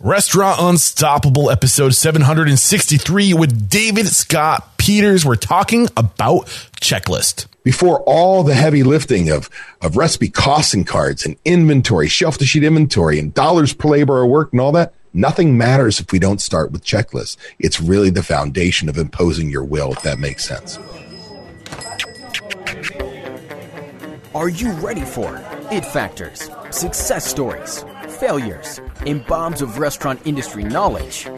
Restaurant Unstoppable, episode 763 with David Scott Peters. We're talking about checklist. Before all the heavy lifting of, of recipe costing cards and inventory, shelf to sheet inventory and dollars per labor hour work and all that, nothing matters if we don't start with checklists. It's really the foundation of imposing your will, if that makes sense. Are you ready for it factors, success stories, failures, and bombs of restaurant industry knowledge?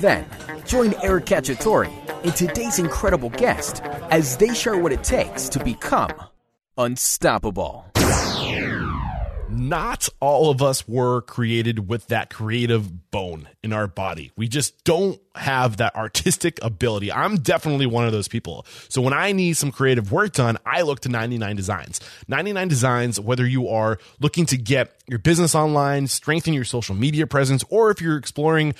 Then, join Eric Cacciatore and today's incredible guest as they share what it takes to become unstoppable. Not all of us were created with that creative bone in our body. We just don't have that artistic ability. I'm definitely one of those people. So when I need some creative work done, I look to 99 Designs. 99 Designs, whether you are looking to get your business online, strengthen your social media presence, or if you're exploring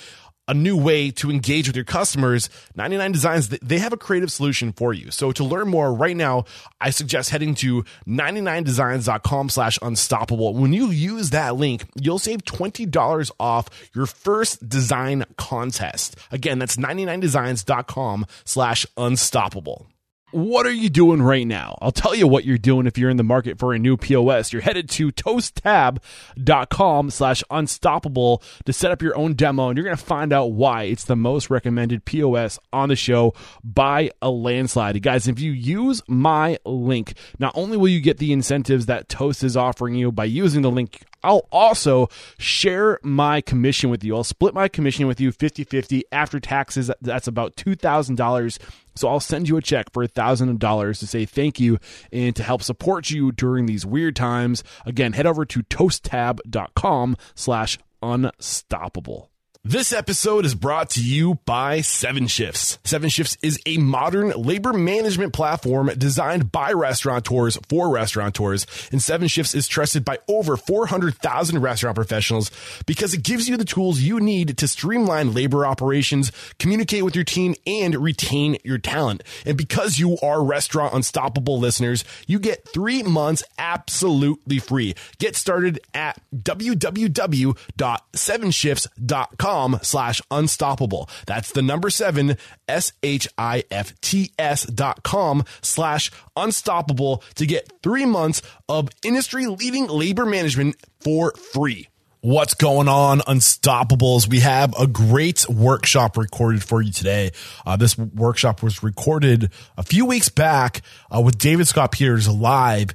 a new way to engage with your customers, 99 Designs, they have a creative solution for you. So to learn more right now, I suggest heading to 99designs.com slash unstoppable. When you use that link, you'll save $20 off your first design contest. Again, that's 99designs.com slash unstoppable. What are you doing right now? I'll tell you what you're doing if you're in the market for a new POS. You're headed to toasttab.com slash unstoppable to set up your own demo, and you're going to find out why it's the most recommended POS on the show by a landslide. Guys, if you use my link, not only will you get the incentives that Toast is offering you by using the link, I'll also share my commission with you. I'll split my commission with you 50 50 after taxes. That's about $2,000 so I'll send you a check for $1,000 to say thank you and to help support you during these weird times. Again, head over to toasttab.com slash unstoppable. This episode is brought to you by Seven Shifts. Seven Shifts is a modern labor management platform designed by restaurateurs for restaurateurs. And Seven Shifts is trusted by over 400,000 restaurant professionals because it gives you the tools you need to streamline labor operations, communicate with your team, and retain your talent. And because you are Restaurant Unstoppable listeners, you get three months absolutely free. Get started at www.sevenshifts.com slash unstoppable. That's the number seven, S-H-I-F-T-S dot com slash unstoppable to get three months of industry leading labor management for free. What's going on, Unstoppables? We have a great workshop recorded for you today. Uh, this workshop was recorded a few weeks back uh, with David Scott Peters live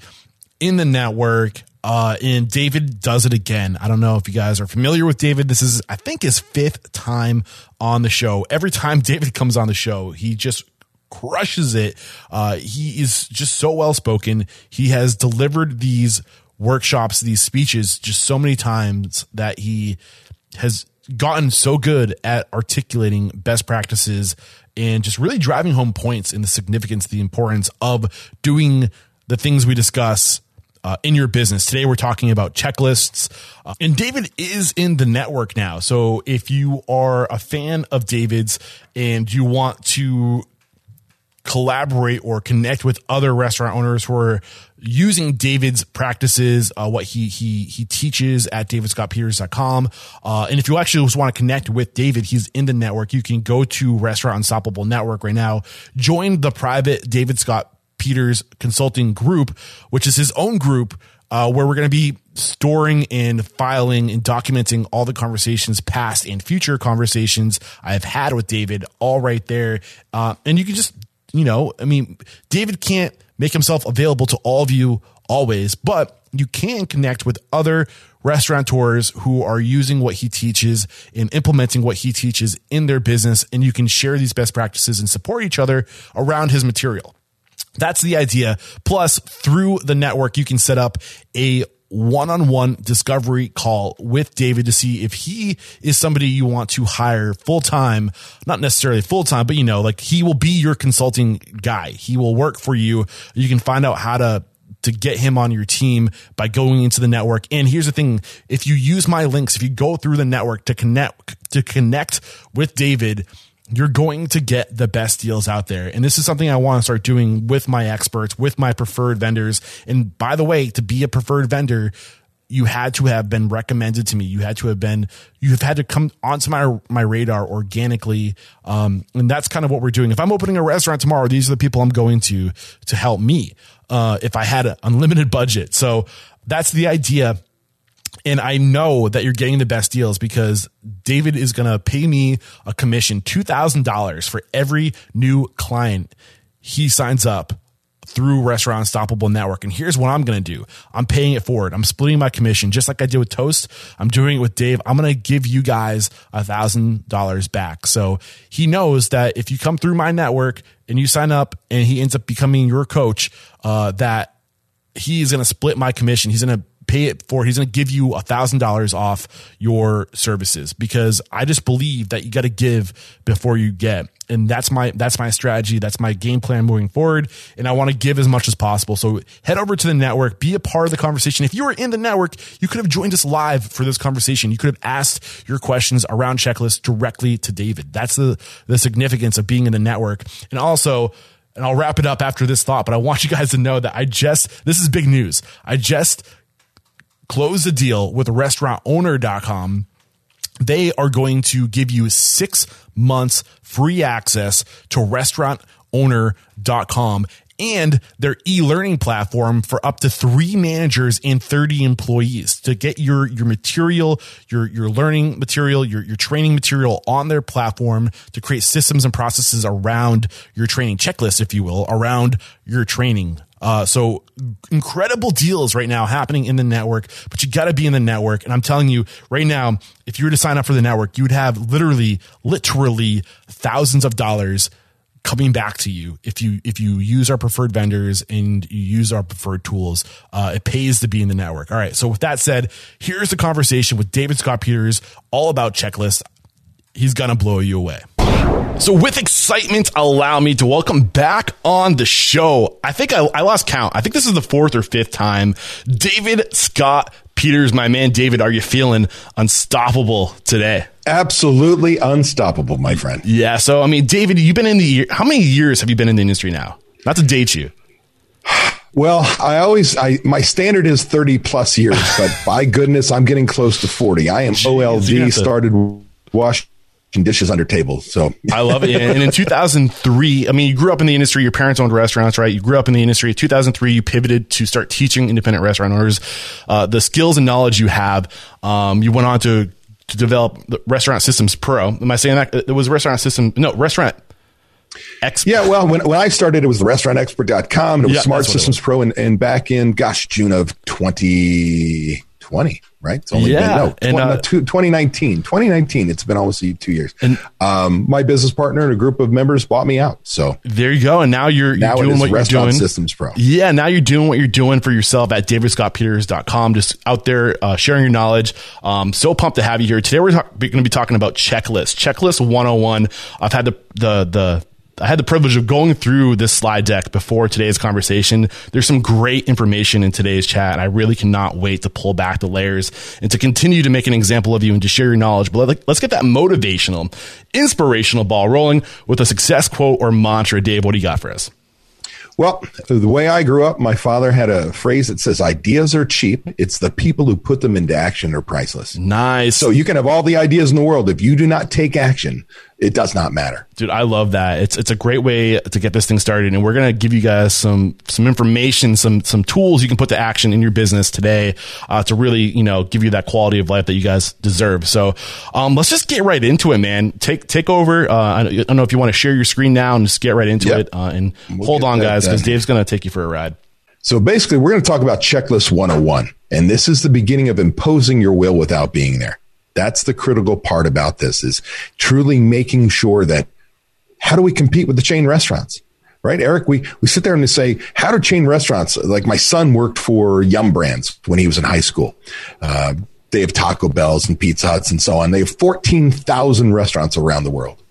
in the network. Uh, and David does it again. I don't know if you guys are familiar with David. This is, I think, his fifth time on the show. Every time David comes on the show, he just crushes it. Uh, he is just so well spoken. He has delivered these workshops, these speeches, just so many times that he has gotten so good at articulating best practices and just really driving home points in the significance, the importance of doing the things we discuss uh, in your business. Today, we're talking about checklists. Uh, and David is in the network now. So if you are a fan of David's and you want to collaborate or connect with other restaurant owners who are using David's practices, uh, what he he he teaches at davidscottpeters.com. Uh, and if you actually just want to connect with David, he's in the network. You can go to Restaurant Unstoppable Network right now. Join the private David Scott Peters Consulting Group, which is his own group uh, where we're going to be storing and filing and documenting all the conversations, past and future conversations I've had with David, all right there. Uh, and you can just, you know, I mean, David can't make himself available to all of you always, but you can connect with other restaurateurs who are using what he teaches and implementing what he teaches in their business. And you can share these best practices and support each other around his material. That's the idea. Plus, through the network, you can set up a one-on-one discovery call with David to see if he is somebody you want to hire full-time, not necessarily full-time, but you know, like he will be your consulting guy. He will work for you. You can find out how to to get him on your team by going into the network. And here's the thing, if you use my links, if you go through the network to connect to connect with David, you're going to get the best deals out there. And this is something I want to start doing with my experts, with my preferred vendors. And by the way, to be a preferred vendor, you had to have been recommended to me. You had to have been, you've had to come onto my, my radar organically. Um, and that's kind of what we're doing. If I'm opening a restaurant tomorrow, these are the people I'm going to, to help me. Uh, if I had an unlimited budget. So that's the idea. And I know that you're getting the best deals because David is going to pay me a commission, $2,000 for every new client he signs up through Restaurant Unstoppable Network. And here's what I'm going to do. I'm paying it forward. I'm splitting my commission just like I did with Toast. I'm doing it with Dave. I'm going to give you guys a thousand dollars back. So he knows that if you come through my network and you sign up and he ends up becoming your coach, uh, that he is going to split my commission. He's going to pay it for. He's going to give you a thousand dollars off your services because I just believe that you got to give before you get. And that's my, that's my strategy. That's my game plan moving forward. And I want to give as much as possible. So head over to the network, be a part of the conversation. If you were in the network, you could have joined us live for this conversation. You could have asked your questions around checklists directly to David. That's the, the significance of being in the network. And also, and I'll wrap it up after this thought, but I want you guys to know that I just, this is big news. I just closed a deal with restaurantowner.com. They are going to give you six months free access to restaurantowner.com and their e-learning platform for up to three managers and 30 employees to get your, your material, your, your learning material, your, your training material on their platform to create systems and processes around your training checklist, if you will, around your training. Uh, so incredible deals right now happening in the network, but you got to be in the network. And I'm telling you right now, if you were to sign up for the network, you would have literally, literally thousands of dollars coming back to you if you if you use our preferred vendors and you use our preferred tools. Uh, it pays to be in the network. All right. So with that said here's the conversation with david scott peters all about checklists. He's gonna blow you away so with excitement allow me to welcome back on the show i think I, I lost count i think this is the fourth or fifth time david scott peters my man david are you feeling unstoppable today Absolutely unstoppable, my friend. Yeah. So, I mean, David, you've been in the, how many years have you been in the industry now? Not to date you. Well, I always, I, my standard is 30 plus years, but by goodness, I'm getting close to 40. I am Jeez, OLD, started washing dishes under tables. So I love it. And in 2003, I mean, you grew up in the industry. Your parents owned restaurants, right? You grew up in the industry. 2003, you pivoted to start teaching independent restaurant owners uh, the skills and knowledge you have. Um, you went on to to develop the Restaurant Systems Pro. Am I saying that? It was Restaurant System, no, Restaurant Expert. Yeah, well, when, when I started, it was the restaurantexpert.com and it was yeah, Smart Systems Pro. And, and back in, gosh, June of 2020, right? It's only yeah, been, no, and, uh, 2019. 2019. It's been almost two years. And um, my business partner and a group of members bought me out. So there you go. And now you're, you're now doing what you're doing. Systems Pro. Yeah, now you're doing what you're doing for yourself at davidscottpeters.com. Just out there uh, sharing your knowledge. Um, so pumped to have you here. Today we're going to be talking about checklists. Checklist 101. I've had the the the I had the privilege of going through this slide deck before today's conversation. There's some great information in today's chat, and I really cannot wait to pull back the layers and to continue to make an example of you and to share your knowledge. But let's get that motivational, inspirational ball rolling with a success quote or mantra. Dave, what do you got for us? Well, the way I grew up, my father had a phrase that says, ideas are cheap. It's the people who put them into action are priceless. Nice. So you can have all the ideas in the world. If you do not take action, it does not matter. Dude, I love that. It's it's a great way to get this thing started, and we're gonna give you guys some some information, some some tools you can put to action in your business today uh, to really you know give you that quality of life that you guys deserve. So um, let's just get right into it, man. Take take over. Uh, I don't know if you want to share your screen now and just get right into yep. it. Uh, and we'll hold on, guys, because Dave's gonna take you for a ride. So basically, we're going to talk about checklist 101, and this is the beginning of imposing your will without being there. That's the critical part about this is truly making sure that how do we compete with the chain restaurants? Right, Eric, we, we sit there and we say, how do chain restaurants, like my son worked for Yum Brands when he was in high school. Uh, they have Taco Bells and Pizza Huts and so on. They have 14,000 restaurants around the world.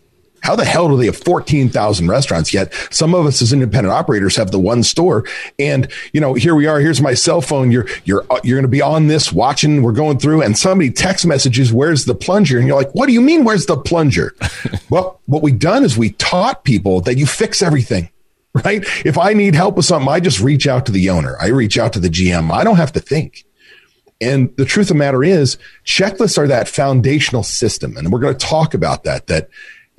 How the hell do they have 14,000 restaurants yet? Some of us as independent operators have the one store. And, you know, here we are. Here's my cell phone. You're, you're, uh, you're going to be on this watching. We're going through and somebody text messages, where's the plunger? And you're like, what do you mean? Where's the plunger? well, what we've done is we taught people that you fix everything right? If I need help with something, I just reach out to the owner. I reach out to the GM. I don't have to think. And the truth of the matter is, checklists are that foundational system. And we're going to talk about that, that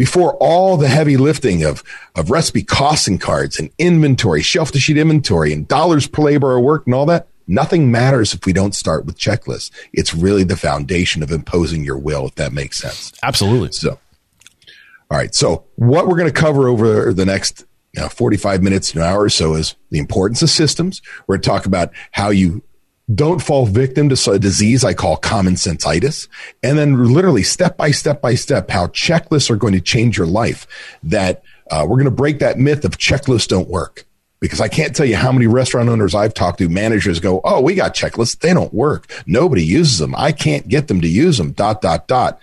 before all the heavy lifting of, of recipe costing cards and inventory, shelf to sheet inventory and dollars per labor hour work and all that, nothing matters if we don't start with checklists. It's really the foundation of imposing your will, if that makes sense. Absolutely. So, all right. So what we're going to cover over the next you know, 45 minutes an hour or so is the importance of systems. We're going to talk about how you don't fall victim to a disease I call common senseitis. And then literally step by step by step, how checklists are going to change your life. That uh, we're going to break that myth of checklists don't work. Because I can't tell you how many restaurant owners I've talked to, managers go, Oh, we got checklists. They don't work. Nobody uses them. I can't get them to use them, dot, dot, dot.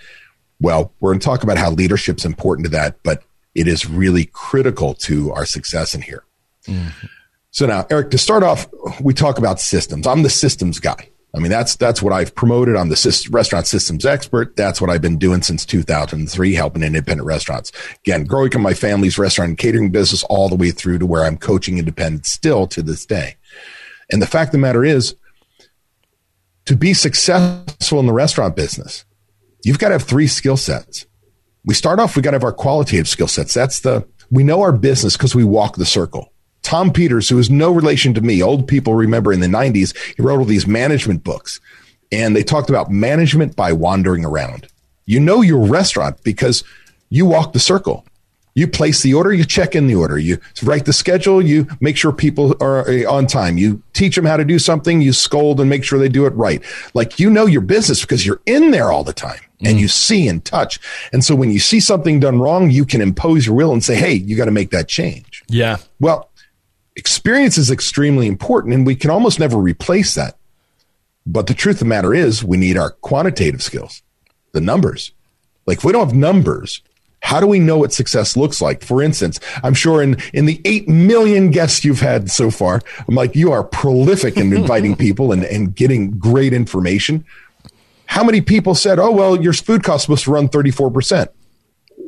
Well, we're going to talk about how leadership's important to that, but it is really critical to our success in here. Mm-hmm. So now, Eric, to start off, we talk about systems. I'm the systems guy. I mean, that's that's what I've promoted. I'm the restaurant systems expert. That's what I've been doing since 2003, helping independent restaurants. Again, growing in my family's restaurant and catering business all the way through to where I'm coaching independent still to this day. And the fact of the matter is, to be successful in the restaurant business, you've got to have three skill sets. We start off, we got to have our qualitative skill sets. That's the, we know our business because we walk the circle. Tom Peters, who is no relation to me, old people remember in the 90s, he wrote all these management books and they talked about management by wandering around. You know your restaurant because you walk the circle. You place the order, you check in the order, you write the schedule, you make sure people are uh, on time. You teach them how to do something, you scold and make sure they do it right. Like you know your business because you're in there all the time and mm. you see and touch. And so when you see something done wrong, you can impose your will and say, Hey, you got to make that change. Yeah. Well, experience is extremely important and we can almost never replace that. But the truth of the matter is we need our quantitative skills, the numbers. Like if we don't have numbers, how do we know what success looks like? For instance, I'm sure in, in the 8 million guests you've had so far, I'm like, you are prolific in inviting people and, and getting great information. How many people said, oh, well, your food cost supposed to run 34%?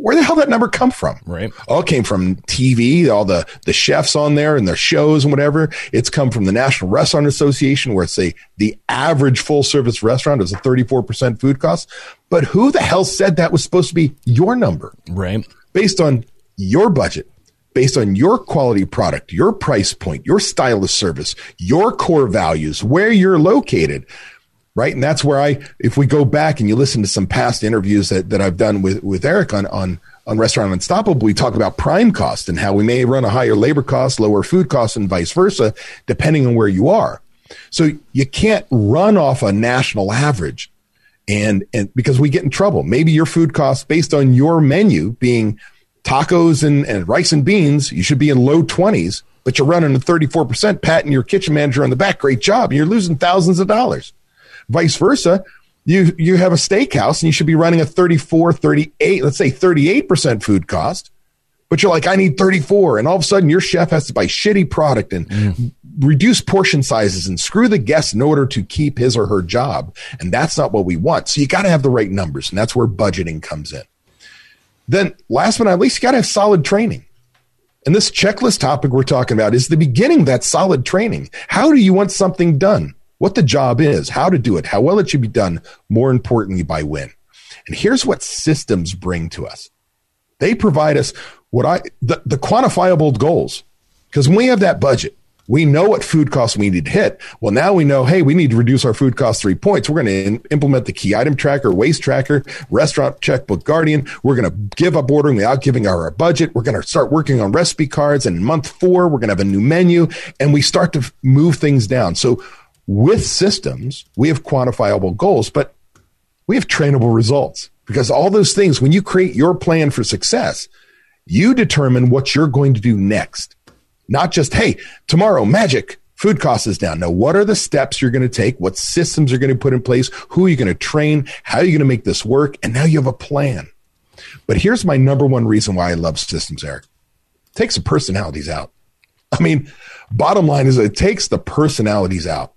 Where the hell that number come from? Right. Oh, it came from TV, all the, the chefs on there and their shows and whatever. It's come from the National Restaurant Association where it's a, the average full service restaurant is a 34% food cost. But who the hell said that was supposed to be your number? Right. Based on your budget, based on your quality product, your price point, your style of service, your core values, where you're located right? And that's where I, if we go back and you listen to some past interviews that, that I've done with, with Eric on, on, on Restaurant Unstoppable, we talk about prime cost and how we may run a higher labor cost, lower food cost, and vice versa, depending on where you are. So you can't run off a national average. And, and because we get in trouble, maybe your food costs based on your menu being tacos and, and rice and beans, you should be in low 20s, but you're running a 34%, patting your kitchen manager on the back. Great job. You're losing thousands of dollars. Vice versa, you you have a steakhouse and you should be running a 34, 38, let's say 38% food cost. But you're like, I need 34. And all of a sudden your chef has to buy shitty product and mm. reduce portion sizes and screw the guests in order to keep his or her job. And that's not what we want. So you got to have the right numbers. And that's where budgeting comes in. Then last but not least, you got to have solid training. And this checklist topic we're talking about is the beginning of that solid training. How do you want something done? What the job is, how to do it, how well it should be done, more importantly, by when. And here's what systems bring to us. They provide us what I, the, the quantifiable goals. Because when we have that budget, we know what food costs we need to hit. Well, now we know, hey, we need to reduce our food costs three points. We're going to implement the key item tracker, waste tracker, restaurant checkbook guardian. We're going to give up ordering without giving our budget. We're going to start working on recipe cards. And month four, we're going to have a new menu and we start to move things down. So with systems, we have quantifiable goals, but we have trainable results because all those things, when you create your plan for success, you determine what you're going to do next. Not just, hey, tomorrow, magic, food costs is down. Now, what are the steps you're going to take? What systems you're going to put in place? Who are you going to train? How are you going to make this work? And now you have a plan. But here's my number one reason why I love systems, Eric. It takes the personalities out. I mean, bottom line is it takes the personalities out.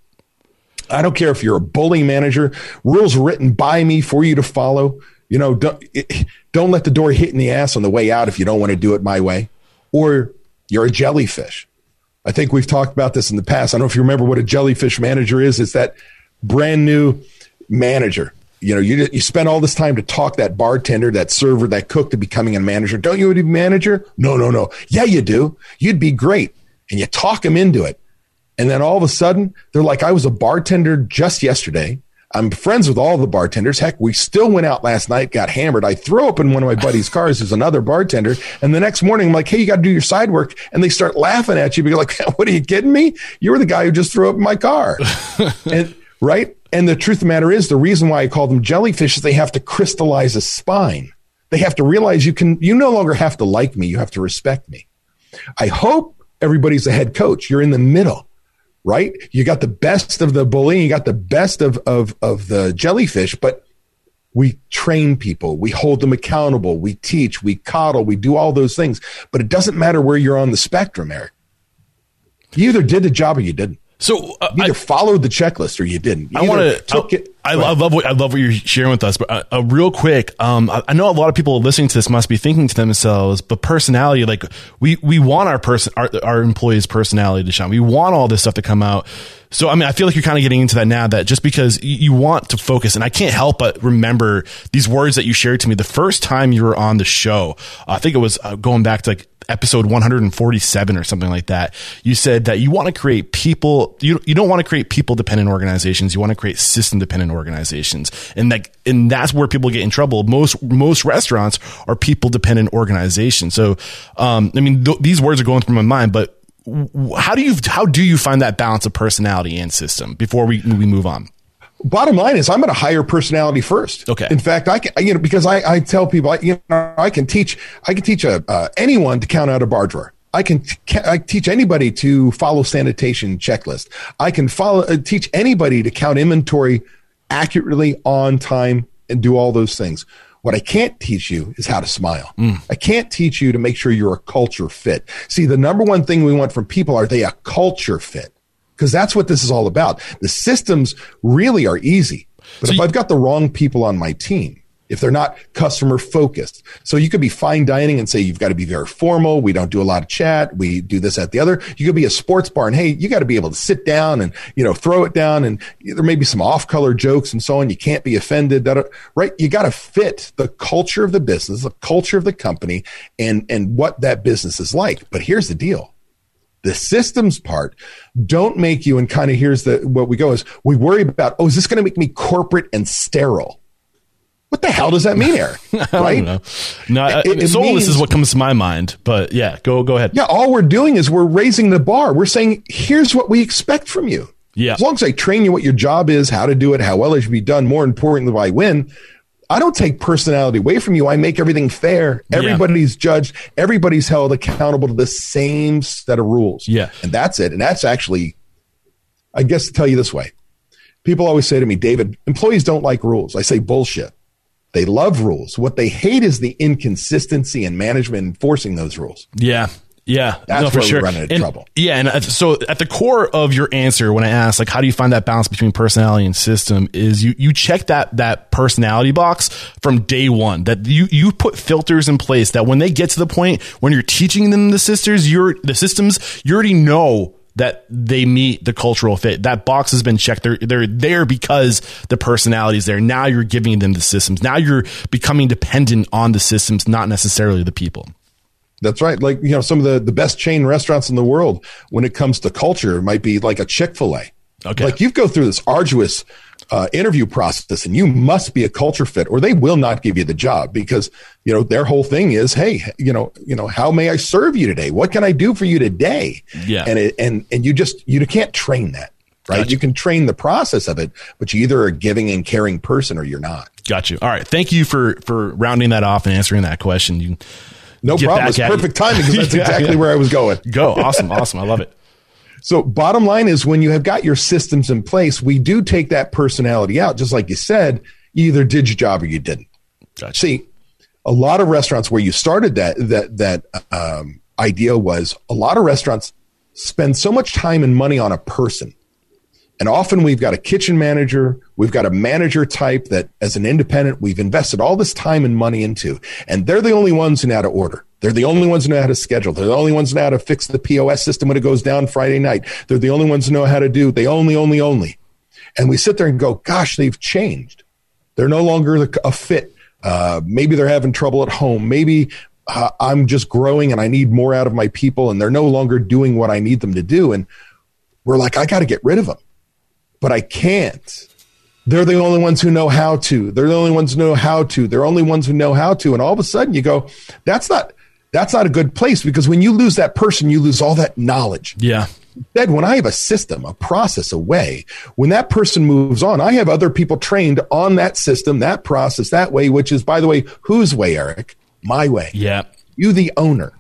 I don't care if you're a bullying manager, rules written by me for you to follow. You know, don't, don't let the door hit in the ass on the way out if you don't want to do it my way. Or you're a jellyfish. I think we've talked about this in the past. I don't know if you remember what a jellyfish manager is. It's that brand new manager. You know, you you spend all this time to talk that bartender, that server, that cook to becoming a manager. Don't you want to be manager? No, no, no. Yeah, you do. You'd be great. And you talk them into it. And then all of a sudden, they're like, I was a bartender just yesterday. I'm friends with all the bartenders. Heck, we still went out last night, got hammered. I throw up in one of my buddy's cars. There's another bartender. And the next morning, I'm like, hey, you got to do your side work. And they start laughing at you. You're like, what are you kidding me? You were the guy who just threw up in my car. and right. And the truth of the matter is the reason why I call them jellyfish is they have to crystallize a spine. They have to realize you can, you no longer have to like me. You have to respect me. I hope everybody's a head coach. You're in the middle right? You got the best of the bullying, you got the best of, of, of the jellyfish, but we train people, we hold them accountable, we teach, we coddle, we do all those things. But it doesn't matter where you're on the spectrum, Eric. You either did the job or you didn't. So uh, you either I, followed the checklist or you didn't. You I want to. I, I, love what I love what you're sharing with us. But uh, uh, real quick, um, I, I, know a lot of people listening to this must be thinking to themselves, but personality, like we we want our person, our, our employees' personality to shine. We want all this stuff to come out. So I mean, I feel like you're kind of getting into that now. That just because you want to focus, and I can't help but remember these words that you shared to me the first time you were on the show. I think it was uh, going back to like episode 147 or something like that. You said that you want to create people, you, you don't want to create people dependent organizations. You want to create system dependent organizations. And that, and that's where people get in trouble. Most, most restaurants are people dependent organizations. So, um, I mean, th- these words are going through my mind, but how do you, how do you find that balance of personality and system before we, we move on? Bottom line is I'm going to hire personality first. Okay. In fact, I can, you know, because I, I tell people, I, you know, I can teach, I can teach a, uh, anyone to count out a bar drawer. I can t- I teach anybody to follow sanitation checklist. I can follow, uh, teach anybody to count inventory accurately on time and do all those things. What I can't teach you is how to smile. Mm. I can't teach you to make sure you're a culture fit. See, the number one thing we want from people are they a culture fit? Because that's what this is all about. The systems really are easy. But so if I've got the wrong people on my team, if they're not customer focused. So you could be fine dining and say you've got to be very formal. We don't do a lot of chat. We do this at the other. You could be a sports bar and hey, you got to be able to sit down and, you know, throw it down and there may be some off color jokes and so on. You can't be offended that, right? You got to fit the culture of the business, the culture of the company and, and what that business is like. But here's the deal the systems part don't make you and kind of here's the what we go is we worry about oh is this going to make me corporate and sterile what the hell does that mean, Eric? Right? No, it, it soulless is what comes to my mind. But yeah, go go ahead. Yeah, all we're doing is we're raising the bar. We're saying here's what we expect from you. Yeah. As long as I train you what your job is, how to do it, how well it should be done. More importantly, why win. I don't take personality away from you. I make everything fair. Everybody's yeah. judged. Everybody's held accountable to the same set of rules. Yeah. And that's it. And that's actually, I guess to tell you this way. People always say to me, David, employees don't like rules. I say bullshit. They love rules. What they hate is the inconsistency in management enforcing those rules. Yeah. Yeah, that's no, for sure. we run into and, trouble. Yeah, and uh, so at the core of your answer, when I asked like, how do you find that balance between personality and system, is you you check that that personality box from day one. That you you put filters in place that when they get to the point when you're teaching them the sisters, you're the systems, you already know that they meet the cultural fit. That box has been checked. They're they're there because the personality is there. Now you're giving them the systems. Now you're becoming dependent on the systems, not necessarily the people. That's right. Like, you know, some of the, the best chain restaurants in the world when it comes to culture might be like a Chick fil A. Okay. Like you go through this arduous uh, interview process and you must be a culture fit or they will not give you the job because, you know, their whole thing is, Hey, you know, you know, how may I serve you today? What can I do for you today? Yeah. And it, and, and you just, you can't train that, right? Gotcha. You can train the process of it, but you either are a giving and caring person or you're not. Got you. All right. Thank you for, for rounding that off and answering that question. You, no problem. It's perfect timing because that's yeah, exactly yeah. where I was going. Go. Awesome. Awesome. I love it. So bottom line is when you have got your systems in place, we do take that personality out. Just like you said, you either did your job or you didn't. Gotcha. See, a lot of restaurants where you started that, that, that, um, idea was a lot of restaurants spend so much time and money on a person and often we've got a kitchen manager, we've got a manager type that as an independent, we've invested all this time and money into. And they're the only ones who know how to order. They're the only ones who know how to schedule. They're the only ones who know how to fix the POS system when it goes down Friday night. They're the only ones who know how to do, they only, only, only. And we sit there and go, gosh, they've changed. They're no longer a fit. Uh, maybe they're having trouble at home. Maybe uh, I'm just growing and I need more out of my people and they're no longer doing what I need them to do. And we're like, I got to get rid of them, but I can't. They're the only ones who know how to. They're the only ones who know how to. They're only ones who know how to. And all of a sudden you go, that's not, that's not a good place because when you lose that person, you lose all that knowledge. Yeah. Instead, when I have a system, a process, a way, when that person moves on, I have other people trained on that system, that process, that way, which is, by the way, whose way, Eric? My way. Yeah. You, the owner.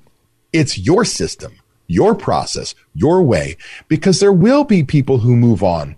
It's your system, your process, your way, because there will be people who move on,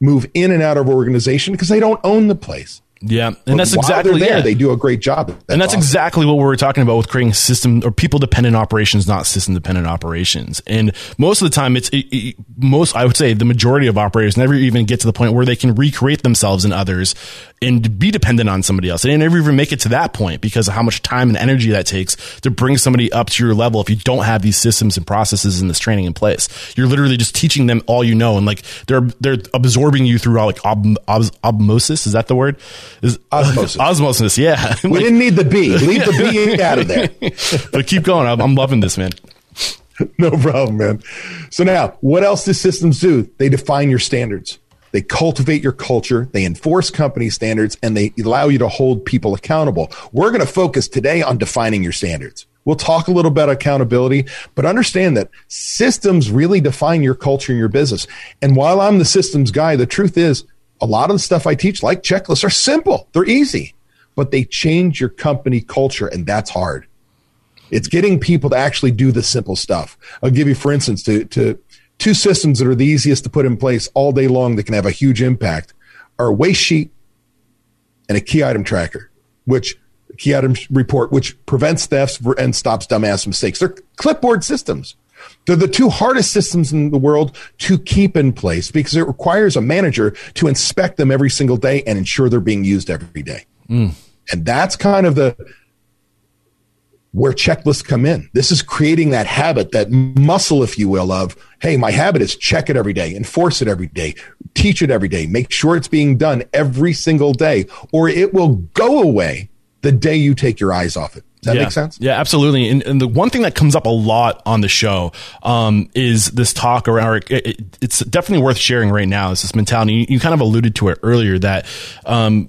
move in and out of organization because they don't own the place. Yeah, and But that's exactly there. yeah. They do a great job. and that's awesome. exactly what we were talking about with creating system or people dependent operations, not system dependent operations. And most of the time, it's it, it- most. I would say the majority of operators never even get to the point where they can recreate themselves and others and be dependent on somebody else. They never even make it to that point because of how much time and energy that takes to bring somebody up to your level. If you don't have these systems and processes and this training in place, you're literally just teaching them all you know, and like they're they're absorbing you through all like ob, ob, osmosis. Is that the word? Is Osmosis. osmosis. Yeah. We Like- didn't need the B. Leave the B out of there. but keep going. I'm, I'm loving this, man. No problem, man. So now, what else do systems do? They define your standards. They cultivate your culture. They enforce company standards and they allow you to hold people accountable. We're going to focus today on defining your standards. We'll talk a little about accountability, but understand that systems really define your culture and your business. And while I'm the systems guy, the truth is a lot of the stuff I teach, like checklists, are simple. They're easy, but they change your company culture and that's hard. It's getting people to actually do the simple stuff. I'll give you, for instance, to, to two systems that are the easiest to put in place all day long that can have a huge impact are a waste sheet and a key item tracker, which key item report, which prevents thefts and stops dumbass mistakes. They're clipboard systems. They're the two hardest systems in the world to keep in place because it requires a manager to inspect them every single day and ensure they're being used every day. Mm. And that's kind of the where checklists come in. This is creating that habit, that muscle, if you will, of, hey, my habit is check it every day, enforce it every day, teach it every day, make sure it's being done every single day, or it will go away the day you take your eyes off it. Does that yeah. make sense? Yeah, absolutely. And, and the one thing that comes up a lot on the show um, is this talk around. It, it, it's definitely worth sharing right now. Is this mentality? You, you kind of alluded to it earlier that um,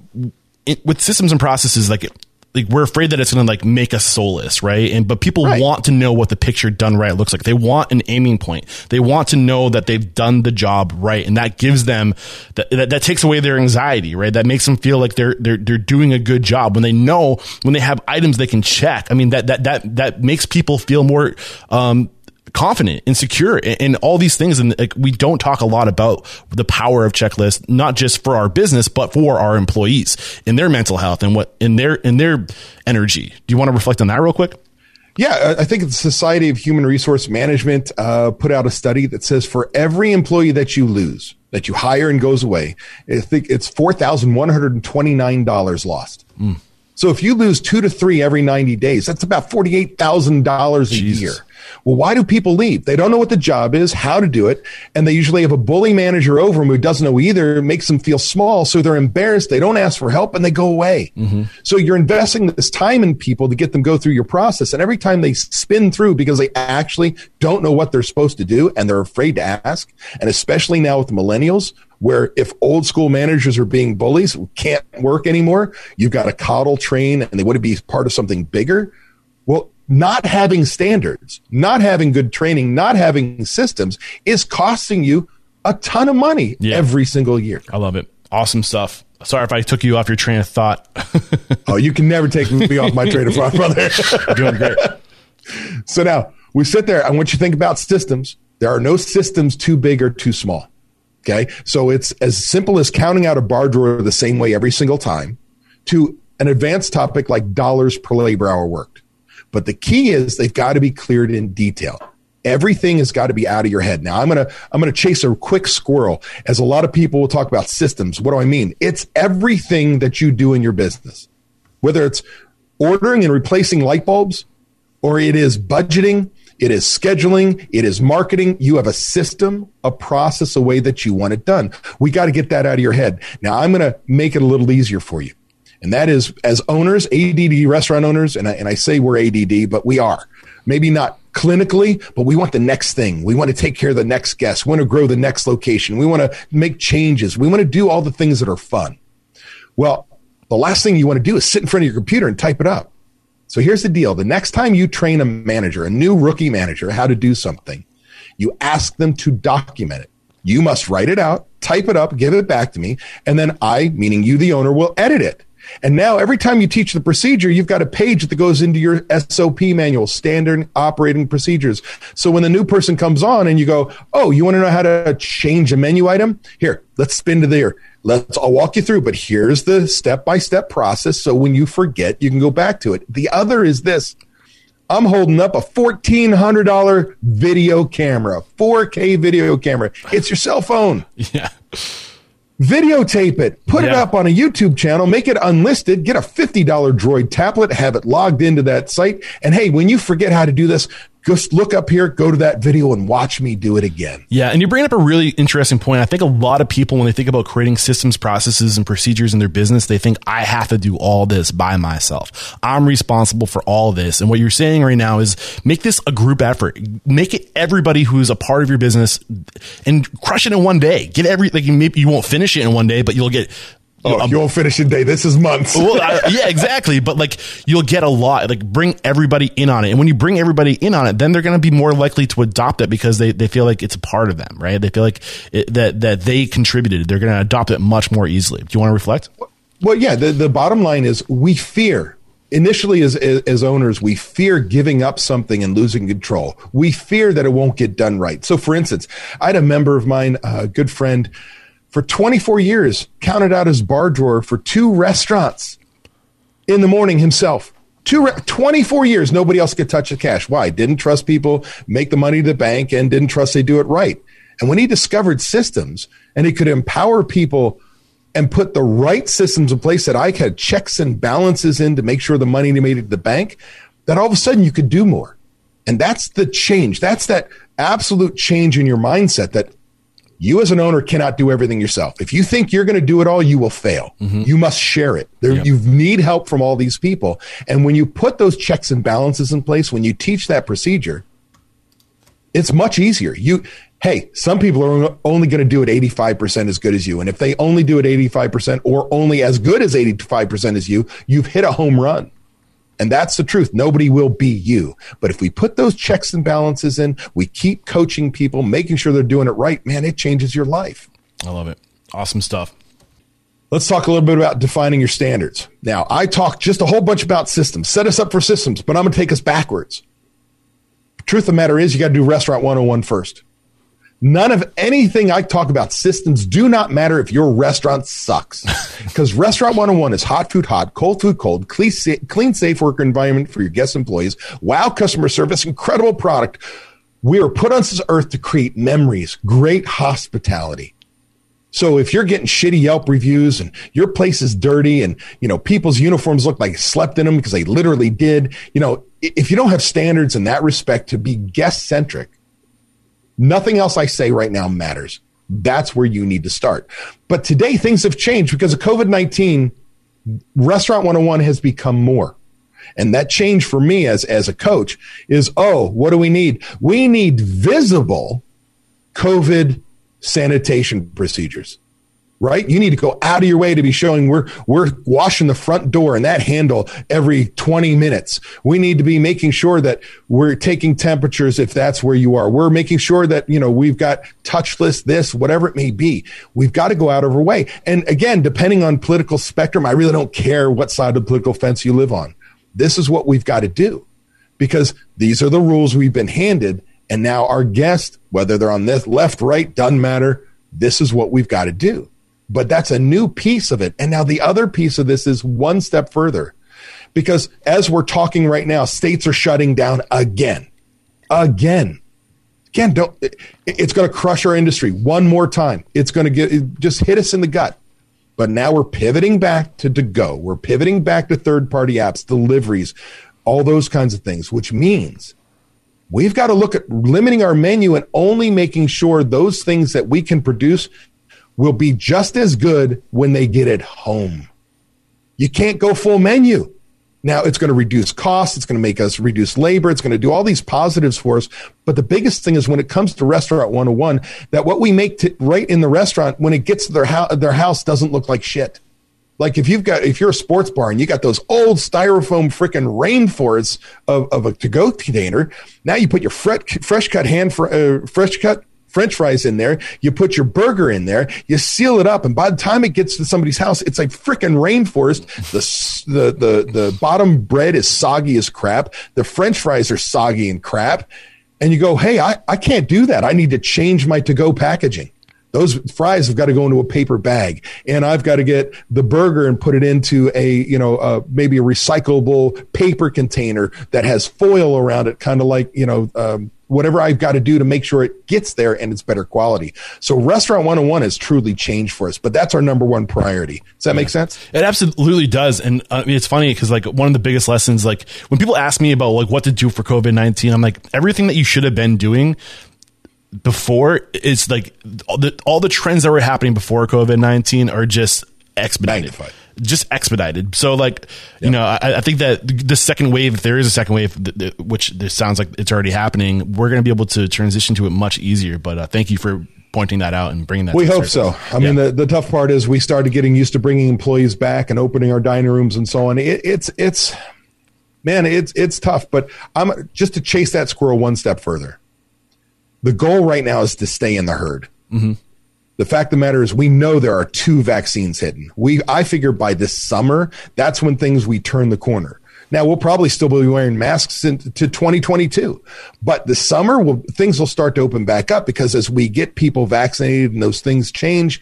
it, with systems and processes, like like we're afraid that it's going to like make us soulless, right? And but people Right. want to know what the picture done right looks like. They want an aiming point. They want to know that they've done the job right, and that gives them that that, that takes away their anxiety, right? That makes them feel like they're they're they're doing a good job when they know when they have items they can check. I mean that that that that makes people feel more. Um, confident and secure and, all these things. And like we don't talk a lot about the power of checklists not just for our business but for our employees in their mental health and what in their in their energy. Do you want to reflect on that real quick? Yeah, I think the Society of Human Resource Management uh, put out a study that says for every employee that you lose, that you hire and goes away, I think it's four thousand one hundred and twenty nine dollars lost. So if you lose two to three every ninety days, that's about forty eight thousand dollars a Jesus. year. Well, why do people leave? They don't know what the job is, how to do it, and they usually have a bully manager over them who doesn't know either, makes them feel small, so they're embarrassed, they don't ask for help, and they go away. Mm-hmm. So you're investing this time in people to get them go through your process, and every time they spin through because they actually don't know what they're supposed to do and they're afraid to ask, and especially now with the millennials, where if old school managers are being bullies, can't work anymore, you've got to coddle, train, and they want to be part of something bigger. Well, not having standards, not having good training, not having systems is costing you a ton of money Yeah. every single year. i love it awesome stuff sorry if i took you off your train of thought Oh, you can never take me off my train of thought, brother. doing great so now we sit there. I want you to think about systems. There are no systems too big or too small. Okay. So it's as simple as counting out a bar drawer the same way every single time to an advanced topic like dollars per labor hour worked. But the key is they've got to be cleared in detail. Everything has got to be out of your head. Now I'm to, I'm to chase a quick squirrel as a lot of people will talk about systems. What do I mean? It's everything that you do in your business, whether it's ordering and replacing light bulbs or it is budgeting, It is scheduling. It is marketing. You have a system, a process, a way that you want it done. We got to get that out of your head. Now I'm going to make it a little easier for you. And that is as owners, ADD restaurant owners, and I, and I say we're ADD, but we are. Maybe not clinically, but we want the next thing. We want to take care of the next guest. We want to grow the next location. We want to make changes. We want to do all the things that are fun. Well, the last thing you want to do is sit in front of your computer and type it up. So here's the deal. The next time you train a manager, a new rookie manager, how to do something, you ask them to document it. You must write it out, type it up, give it back to me, and then I, meaning you, the owner, will edit it. And now every time you teach the procedure, you've got a page that goes into your SOP manual, standard operating procedures. So when the new person comes on and you go, Oh, you want to know how to change a menu item? Here, let's spin to there. Let's I'll walk you through, but here's the step by step process. So when you forget, you can go back to it. The other is this. I'm holding up a $1,400 video camera, 4K video camera. It's your cell phone. Yeah videotape it, put yeah. it up on a YouTube channel, make it unlisted, get a $50 droid tablet, have it logged into that site. And hey, when you forget how to do this, just look up here, go to that video, and watch me do it again. Yeah, and you bring up a really interesting point. I think a lot of people, when they think about creating systems, processes, and procedures in their business, they think I have to do all this by myself. I'm responsible for all this. And what you're saying right now is make this a group effort. Make it everybody who's a part of your business and crush it in one day. Get every like maybe you won't finish it in one day, but you'll get Oh, um, you won't finish in day. This is months. well, I, yeah, exactly. But like, you'll get a lot. Like, bring everybody in on it, and when you bring everybody in on it, then they're going to be more likely to adopt it because they, they feel like it's a part of them, right? They feel like it, that that they contributed. They're going to adopt it much more easily. Do you want to reflect? Well, yeah. The the bottom line is we fear initially as, as owners we fear giving up something and losing control we fear that it won't get done right so for instance i had a member of mine a good friend for 24 years, counted out his bar drawer for two restaurants in the morning himself. Two re- 24 years, nobody else could touch the cash. Why? Didn't trust people make the money to the bank and didn't trust they do it right. And when he discovered systems and he could empower people and put the right systems in place that I had checks and balances in to make sure the money made it to the bank, that all of a sudden you could do more. And that's the change. That's that absolute change in your mindset that you as an owner cannot do everything yourself. If you think you're going to do it all, you will fail. Mm-hmm. You must share it. There, yep. You need help from all these people. And when you put those checks and balances in place, when you teach that procedure, it's much easier. You, hey, some people are only going to do it 85% as good as you. And if they only do it 85% or only as good as 85% as you, you've hit a home run. And that's the truth. Nobody will be you. But if we put those checks and balances in, we keep coaching people, making sure they're doing it right, man, it changes your life. I love it. Awesome stuff. Let's talk a little bit about defining your standards. Now, I talked just a whole bunch about systems, set us up for systems, but I'm going to take us backwards. truth of the matter is, you got to do restaurant 101 first. None of anything I talk about systems do not matter if your restaurant sucks. Because Restaurant 101 is hot food hot, cold food cold, clean, clean, safe work environment for your guests employees, wow customer service, incredible product. We are put on this earth to create memories, great hospitality. So if you're getting shitty Yelp reviews and your place is dirty and, you know, people's uniforms look like slept in them because they literally did, you know, if you don't have standards in that respect to be guest centric, Nothing else I say right now matters. That's where you need to start. But today things have changed because of COVID 19. Restaurant 101 has become more. And that change for me as, as a coach is, oh, what do we need? We need visible COVID sanitation procedures right? You need to go out of your way to be showing we're we're washing the front door and that handle every 20 minutes. We need to be making sure that we're taking temperatures if that's where you are. We're making sure that, you know, we've got touchless this, whatever it may be. We've got to go out of our way. And again, depending on political spectrum, I really don't care what side of the political fence you live on. This is what we've got to do because these are the rules we've been handed. And now our guests, whether they're on this left, right, doesn't matter. This is what we've got to do. But that's a new piece of it. And now the other piece of this is one step further. Because as we're talking right now, states are shutting down again. Again. Again, don't it's going to crush our industry one more time. It's going to get just hit us in the gut. But now we're pivoting back to to go. We're pivoting back to third party apps, deliveries, all those kinds of things, which means We've got to look at limiting our menu and only making sure those things that we can produce will be just as good when they get it home. You can't go full menu. Now it's going to reduce costs. It's going to make us reduce labor. It's going to do all these positives for us. But the biggest thing is when it comes to restaurant 101, that what we make to, right in the restaurant, when it gets to their house, their house doesn't look like shit. Like if you've got, if you're a sports bar and you got those old styrofoam freaking rainforests of, of a to-go container, now you put your fresh cut hand, for, uh, fresh cut french fries in there. You put your burger in there. You seal it up. And by the time it gets to somebody's house, it's like freaking rainforest. The, the, the, the bottom bread is soggy as crap. The french fries are soggy and crap. And you go, Hey, I, I can't do that. I need to change my to go packaging. Those fries have got to go into a paper bag, and I've got to get the burger and put it into a you know uh, maybe a recyclable paper container that has foil around it, kind of like you know um, whatever I've got to do to make sure it gets there and it's better quality. So restaurant 101 has truly changed for us, but that's our number one priority. Does that make sense? It absolutely does. And uh, I mean, it's funny because like one of the biggest lessons, like when people ask me about like what to do for COVID-19, I'm like, everything that you should have been doing before it's like all the, all the trends that were happening before COVID 19 are just expedited. Magnified. Just expedited. So, like, you know, I, I, think that the second wave, if there is a second wave, which this sounds like it's already happening, we're going to be able to transition to it much easier. But uh, thank you for pointing that out and bringing that. We hope so. I yeah. mean, the, the tough part is we started getting used to bringing employees back and opening our dining rooms and so on. It, it's it's man, it's it's tough. But I'm just to chase that squirrel one step further the goal right now is to stay in the herd. Mm-hmm. The fact of the matter is, we know there are two vaccines hidden. We, I figure by this summer, that's when things we turn the corner. Now we'll probably still be wearing masks into 2022, but the summer will, things will start to open back up because as we get people vaccinated and those things change,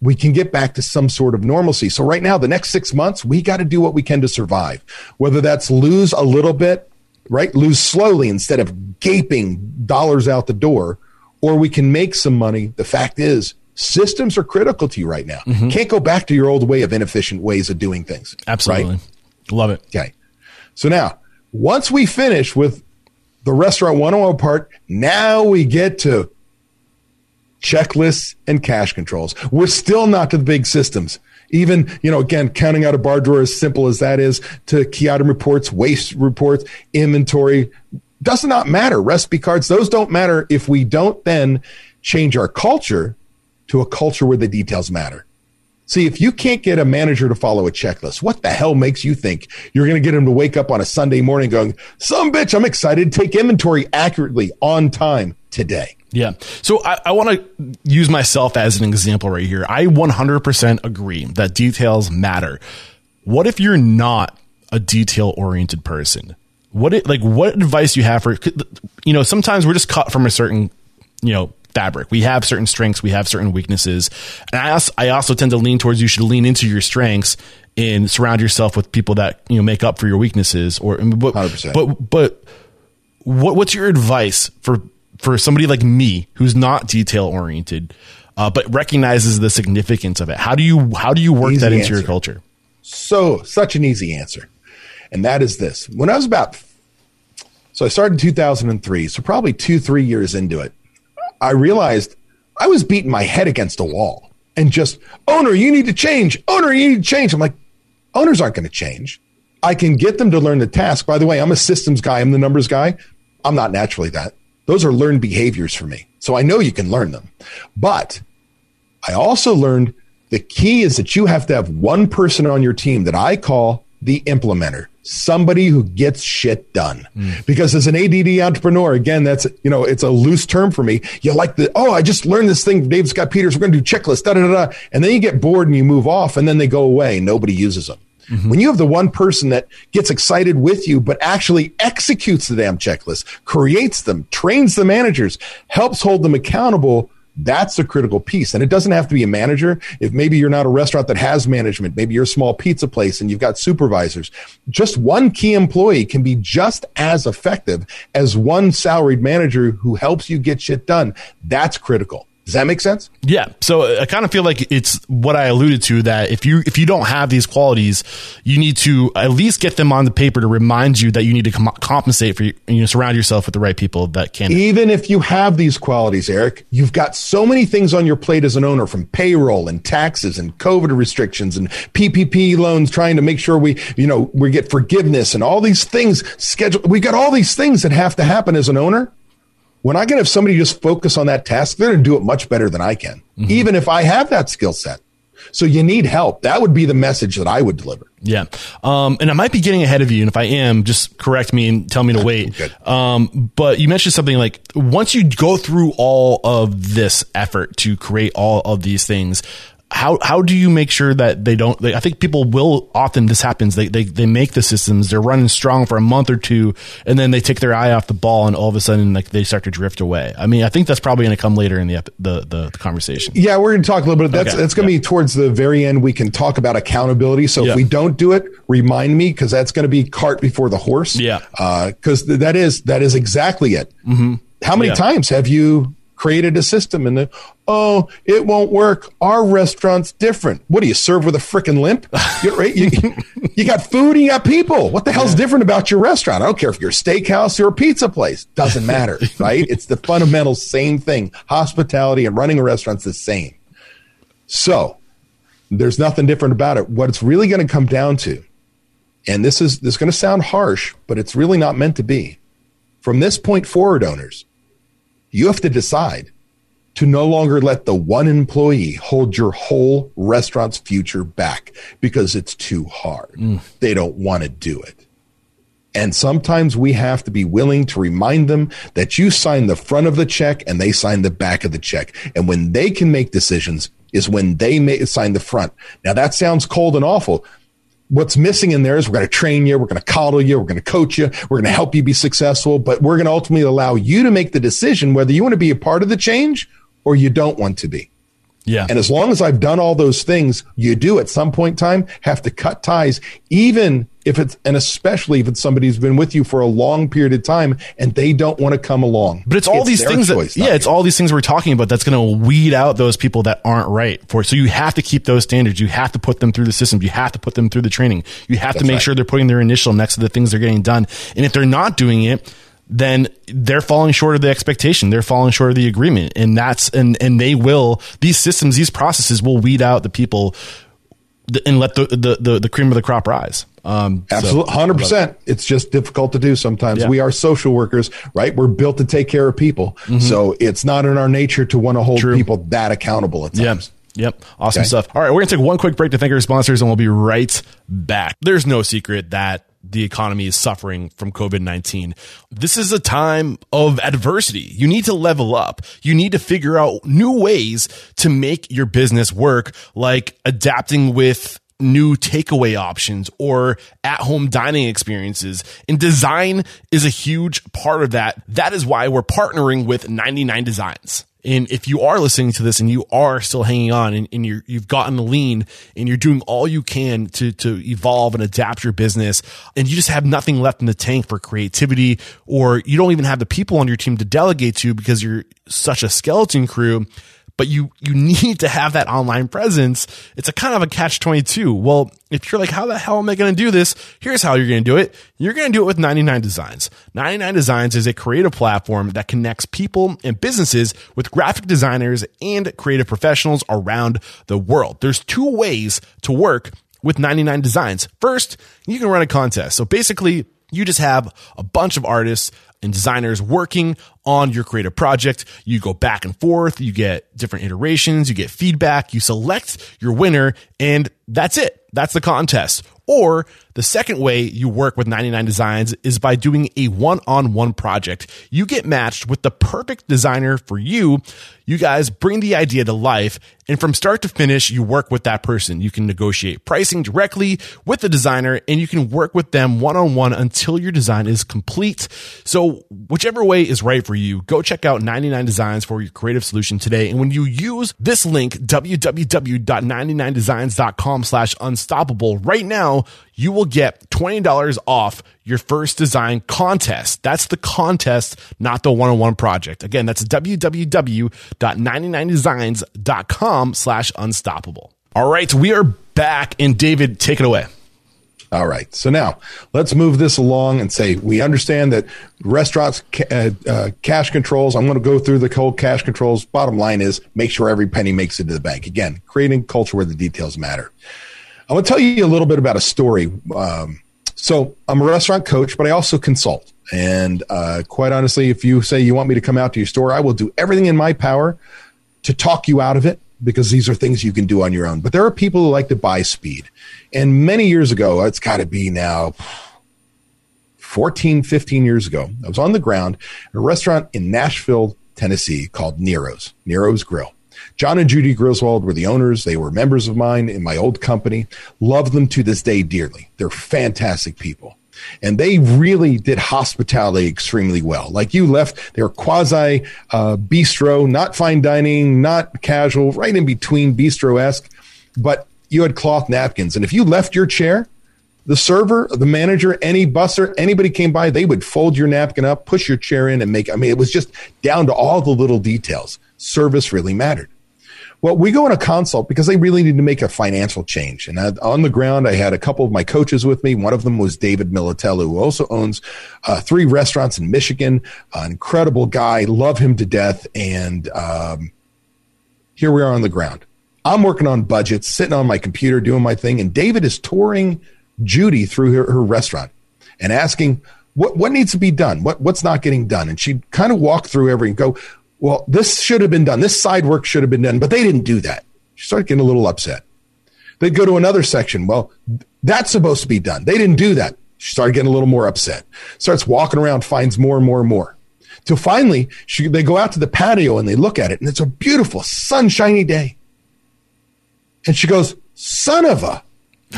we can get back to some sort of normalcy. So right now, the next six months, we got to do what we can to survive, whether that's lose a little bit right? Lose slowly instead of gaping dollars out the door, or we can make some money. The fact is, systems are critical to you right now. Mm-hmm. Can't go back to your old way of inefficient ways of doing things. Absolutely. Right? Love it. Okay. So now, once we finish with the restaurant 101 part, now we get to checklists and cash controls. We're still not to the big systems. Even, you know, again, counting out a bar drawer as simple as that is to key item reports, waste reports, inventory, does not matter. Recipe cards, those don't matter if we don't then change our culture to a culture where the details matter. See, if you can't get a manager to follow a checklist, what the hell makes you think you're going to get him to wake up on a Sunday morning going, some bitch, I'm excited to take inventory accurately on time today? Yeah. So I, I want to use myself as an example right here. I 100% agree that details matter. What if you're not a detail oriented person? What it, like what advice you have for you know sometimes we're just cut from a certain you know fabric. We have certain strengths, we have certain weaknesses. And I also, I also tend to lean towards you should lean into your strengths and surround yourself with people that, you know, make up for your weaknesses or but 100%. but but what what's your advice for for somebody like me who's not detail oriented, uh, but recognizes the significance of it? How do you how do you work easy that into answer. your culture? So such an easy answer, and that is this: when I was about so I started in 2003, so probably two three years into it, I realized I was beating my head against a wall and just owner, you need to change. Owner, you need to change. I'm like, owners aren't going to change. I can get them to learn the task. By the way, I'm a systems guy. I'm the numbers guy. I'm not naturally that. Those are learned behaviors for me. So I know you can learn them. But I also learned the key is that you have to have one person on your team that I call the implementer, somebody who gets shit done. Mm. Because as an ADD entrepreneur, again, that's, you know, it's a loose term for me. You like the, oh, I just learned this thing. Dave Scott Peters, we're going to do checklists, da, da, da, da. And then you get bored and you move off and then they go away. Nobody uses them. Mm-hmm. When you have the one person that gets excited with you, but actually executes the damn checklist, creates them, trains the managers, helps hold them accountable, that's the critical piece. And it doesn't have to be a manager. If maybe you're not a restaurant that has management, maybe you're a small pizza place and you've got supervisors, just one key employee can be just as effective as one salaried manager who helps you get shit done. That's critical. Does that make sense? Yeah. So uh, I kind of feel like it's what I alluded to that if you if you don't have these qualities, you need to at least get them on the paper to remind you that you need to com- compensate for you, you know, surround yourself with the right people that can. Even if you have these qualities, Eric, you've got so many things on your plate as an owner from payroll and taxes and COVID restrictions and PPP loans trying to make sure we, you know, we get forgiveness and all these things scheduled. We got all these things that have to happen as an owner when I can have somebody just focus on that task, they're going to do it much better than I can, mm-hmm. even if I have that skill set. So you need help. That would be the message that I would deliver. Yeah. Um, and I might be getting ahead of you. And if I am, just correct me and tell me to wait. Um, but you mentioned something like once you go through all of this effort to create all of these things, how how do you make sure that they don't they, i think people will often this happens they, they they make the systems they're running strong for a month or two and then they take their eye off the ball and all of a sudden like they start to drift away i mean i think that's probably going to come later in the, the the, the conversation yeah we're going to talk a little bit that's okay. that's going to yeah. be towards the very end we can talk about accountability so yeah. if we don't do it remind me because that's going to be cart before the horse yeah because uh, that is that is exactly it mm-hmm. how many yeah. times have you created a system and then, oh, it won't work. Our restaurant's different. What do you serve with a freaking limp? You, right? you, you, got food and you got people. What the hell's yeah. different about your restaurant? I don't care if you're a steakhouse or a pizza place. Doesn't matter, right? It's the fundamental same thing. Hospitality and running a restaurant's the same. So there's nothing different about it. What it's really going to come down to, and this is this is going to sound harsh, but it's really not meant to be. From this point forward, owners, you have to decide to no longer let the one employee hold your whole restaurant's future back because it's too hard. Mm. They don't want to do it. And sometimes we have to be willing to remind them that you sign the front of the check and they sign the back of the check. And when they can make decisions is when they may sign the front. Now that sounds cold and awful, what's missing in there is we're going to train you, we're going to coddle you, we're going to coach you, we're going to help you be successful, but we're going to ultimately allow you to make the decision whether you want to be a part of the change or you don't want to be. Yeah. And as long as I've done all those things, you do at some point in time have to cut ties, even if it's, and especially if it's somebody who's been with you for a long period of time and they don't want to come along. But it's all it's these things choice, that, yeah, it's all these things we're talking about that's going to weed out those people that aren't right for it. So you have to keep those standards. You have to put them through the system. You have to put them through the training. You have that's to make right. sure they're putting their initial next to the things they're getting done. And if they're not doing it, then they're falling short of the expectation. They're falling short of the agreement. And that's, and, and they will, these systems, these processes will weed out the people and let the, the, the, the cream of the crop rise. Um, Absolutely, hundred percent. It's just difficult to do sometimes. Yeah. We are social workers, right? We're built to take care of people, mm-hmm. so it's not in our nature to want to hold True. people that accountable at times. Yep. Yep. Awesome okay. stuff. All right. We're going to take one quick break to thank our sponsors and we'll be right back. There's no secret that the economy is suffering from COVID 19. This is a time of adversity. You need to level up. You need to figure out new ways to make your business work, like adapting with new takeaway options or at home dining experiences. And design is a huge part of that. That is why we're partnering with 99 Designs. And if you are listening to this and you are still hanging on and, and you have gotten lean and you're doing all you can to, to evolve and adapt your business and you just have nothing left in the tank for creativity or you don't even have the people on your team to delegate to because you're such a skeleton crew, but you you need to have that online presence. It's a kind of a catch 22. Well, if you're like, how the hell am I going to do this? Here's how you're going to do it. You're going to do it with 99 Designs. 99 Designs is a creative platform that connects people and businesses with graphic designers and creative professionals around the world. There's two ways to work with 99 Designs. First, you can run a contest. So basically, you just have a bunch of artists and designers working on your creative project. You go back and forth, you get different iterations, you get feedback, you select your winner, and that's it. That's the contest. Or the second way you work with 99 Designs is by doing a one on one project. You get matched with the perfect designer for you. You guys bring the idea to life and from start to finish, you work with that person. You can negotiate pricing directly with the designer and you can work with them one on one until your design is complete. So whichever way is right for you, go check out 99 Designs for your creative solution today. And when you use this link, www.99designs.com slash unstoppable right now, you will get $20 off your first design contest. That's the contest, not the one-on-one project. Again, that's www.99designs.com slash unstoppable. All right, we are back and David, take it away. All right. So now let's move this along and say we understand that restaurants uh, uh, cash controls. I'm going to go through the whole cash controls. Bottom line is make sure every penny makes it to the bank. Again, creating culture where the details matter. I want to tell you a little bit about a story. Um, so I'm a restaurant coach, but I also consult. And uh, quite honestly, if you say you want me to come out to your store, I will do everything in my power to talk you out of it because these are things you can do on your own. But there are people who like to buy speed. And many years ago, it's got to be now 14, 15 years ago, I was on the ground at a restaurant in Nashville, Tennessee called Nero's, Nero's Grill. John and Judy Griswold were the owners. They were members of mine in my old company. Love them to this day dearly. They're fantastic people. And they really did hospitality extremely well. Like you left, they were quasi uh, bistro, not fine dining, not casual, right in between bistro esque. But you had cloth napkins. And if you left your chair, the server, the manager, any busser, anybody came by, they would fold your napkin up, push your chair in, and make. I mean, it was just down to all the little details. Service really mattered. Well, we go on a consult because they really need to make a financial change. And on the ground, I had a couple of my coaches with me. One of them was David Militello, who also owns uh, three restaurants in Michigan. An incredible guy, love him to death. And um, here we are on the ground. I'm working on budgets, sitting on my computer, doing my thing, and David is touring Judy through her, her restaurant and asking what what needs to be done, what what's not getting done. And she kind of walk through every and go, well, this should have been done. This side work should have been done, but they didn't do that. She started getting a little upset. They'd go to another section. Well, that's supposed to be done. They didn't do that. She started getting a little more upset. Starts walking around, finds more and more and more. Till finally, she, they go out to the patio and they look at it, and it's a beautiful, sunshiny day. And she goes, "Son of a,"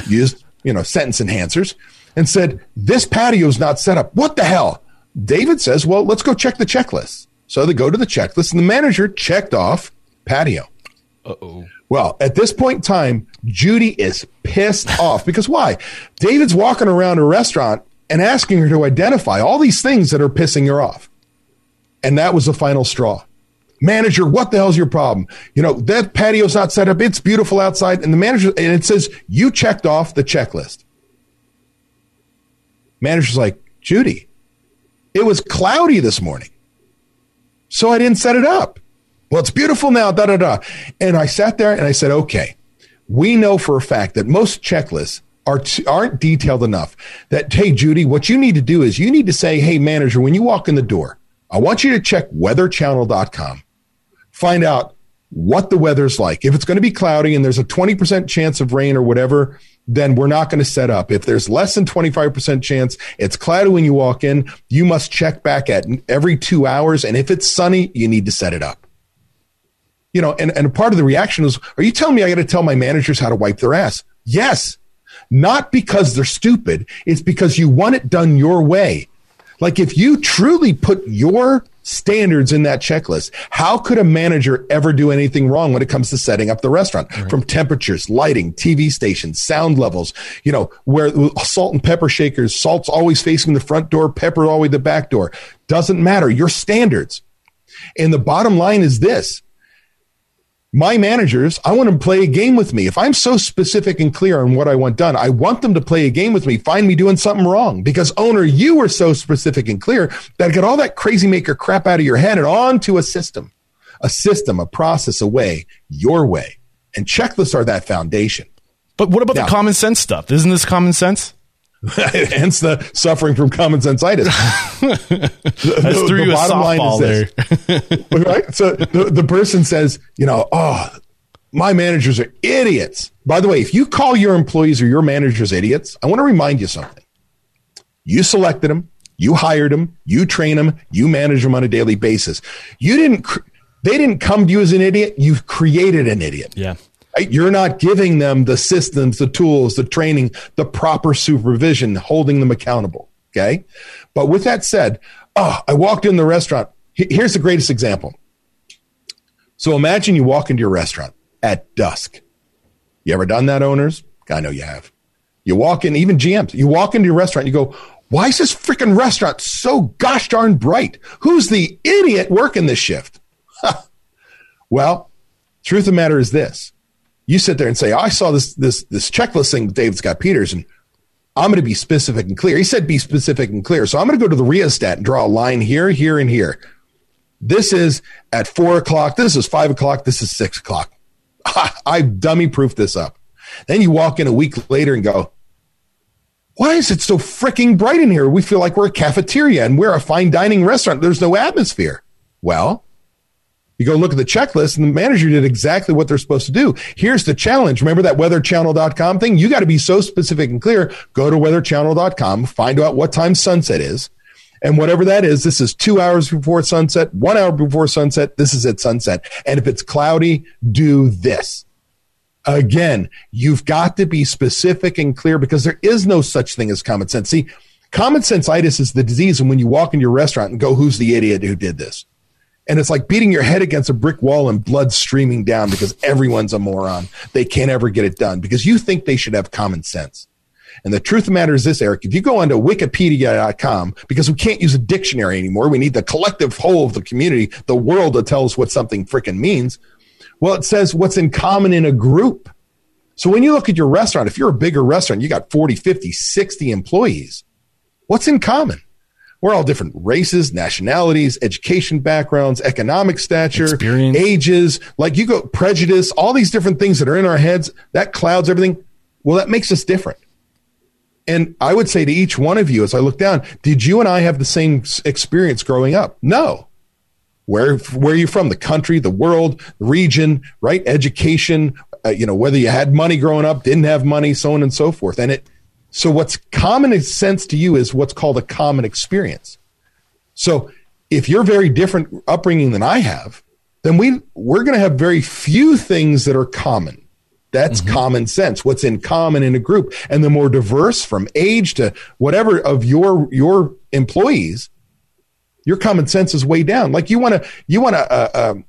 used you know sentence enhancers, and said, "This patio's not set up. What the hell?" David says, "Well, let's go check the checklist." So they go to the checklist, and the manager checked off patio. Uh oh. Well, at this point in time, Judy is pissed off because why? David's walking around a restaurant and asking her to identify all these things that are pissing her off. And that was the final straw. Manager, what the hell's your problem? You know, that patio's not set up. It's beautiful outside. And the manager, and it says, you checked off the checklist. Manager's like, Judy, it was cloudy this morning. So I didn't set it up. Well, it's beautiful now, da da da. And I sat there and I said, okay, we know for a fact that most checklists are t- aren't detailed enough. That hey, Judy, what you need to do is you need to say, hey, manager, when you walk in the door, I want you to check weatherchannel.com, find out what the weather's like. If it's going to be cloudy and there's a 20% chance of rain or whatever, then we're not going to set up. If there's less than 25% chance it's cloudy when you walk in, you must check back at every two hours. And if it's sunny, you need to set it up. You know, and, and part of the reaction is, are you telling me I got to tell my managers how to wipe their ass? Yes. Not because they're stupid. It's because you want it done your way. Like if you truly put your standards in that checklist. How could a manager ever do anything wrong when it comes to setting up the restaurant right. from temperatures, lighting, TV stations, sound levels, you know, where salt and pepper shakers, salt's always facing the front door, pepper always the back door. Doesn't matter. Your standards. And the bottom line is this my managers, I want them to play a game with me. If I'm so specific and clear on what I want done, I want them to play a game with me, find me doing something wrong. Because owner, you were so specific and clear that get all that crazy maker crap out of your head and onto a system, a system, a process, a way, your way. And checklists are that foundation. But what about now, the common sense stuff? Isn't this common sense? Hence the suffering from common senseitis. the, threw the, bottom line is this, right? So the, the person says, you know, oh, my managers are idiots. By the way, if you call your employees or your managers idiots, I want to remind you something. You selected them, you hired them, you train them, you manage them on a daily basis. You didn't. They didn't come to you as an idiot. You've created an idiot. Yeah. You're not giving them the systems, the tools, the training, the proper supervision, holding them accountable. Okay. But with that said, oh, I walked in the restaurant. Here's the greatest example. So imagine you walk into your restaurant at dusk. You ever done that, owners? I know you have. You walk in, even GMs, you walk into your restaurant, you go, why is this freaking restaurant so gosh darn bright? Who's the idiot working this shift? well, truth of the matter is this. You sit there and say, oh, I saw this, this, this checklist thing with David Scott Peters and I'm going to be specific and clear. He said, be specific and clear. So I'm going to go to the rheostat and draw a line here, here, and here. This is at four o'clock. This is five o'clock. This is six o'clock. I've dummy proofed this up. Then you walk in a week later and go, why is it so freaking bright in here? We feel like we're a cafeteria and we're a fine dining restaurant. There's no atmosphere. Well, you go look at the checklist and the manager did exactly what they're supposed to do. Here's the challenge. Remember that weatherchannel.com thing? You got to be so specific and clear. Go to weatherchannel.com, find out what time sunset is. And whatever that is, this is two hours before sunset, one hour before sunset. This is at sunset. And if it's cloudy, do this. Again, you've got to be specific and clear because there is no such thing as common sense. See, common sense itis is the disease. And when you walk in your restaurant and go, who's the idiot who did this? And it's like beating your head against a brick wall and blood streaming down because everyone's a moron. They can't ever get it done because you think they should have common sense. And the truth of the matter is this, Eric, if you go onto wikipedia.com, because we can't use a dictionary anymore, we need the collective whole of the community, the world to tell us what something freaking means. Well, it says what's in common in a group. So when you look at your restaurant, if you're a bigger restaurant, you got 40, 50, 60 employees, what's in common? We're all different races, nationalities, education backgrounds, economic stature, Experience. ages. Like you go prejudice, all these different things that are in our heads that clouds everything. Well, that makes us different. And I would say to each one of you, as I look down, did you and I have the same experience growing up? No. Where where are you from? The country, the world, the region, right? Education. Uh, you know whether you had money growing up, didn't have money, so on and so forth. And it so what's common sense to you is what's called a common experience. So if you're very different upbringing than I have, then we we're going to have very few things that are common. That's mm-hmm. common sense. What's in common in a group, and the more diverse from age to whatever of your your employees, your common sense is way down. Like you want to you want a, a, a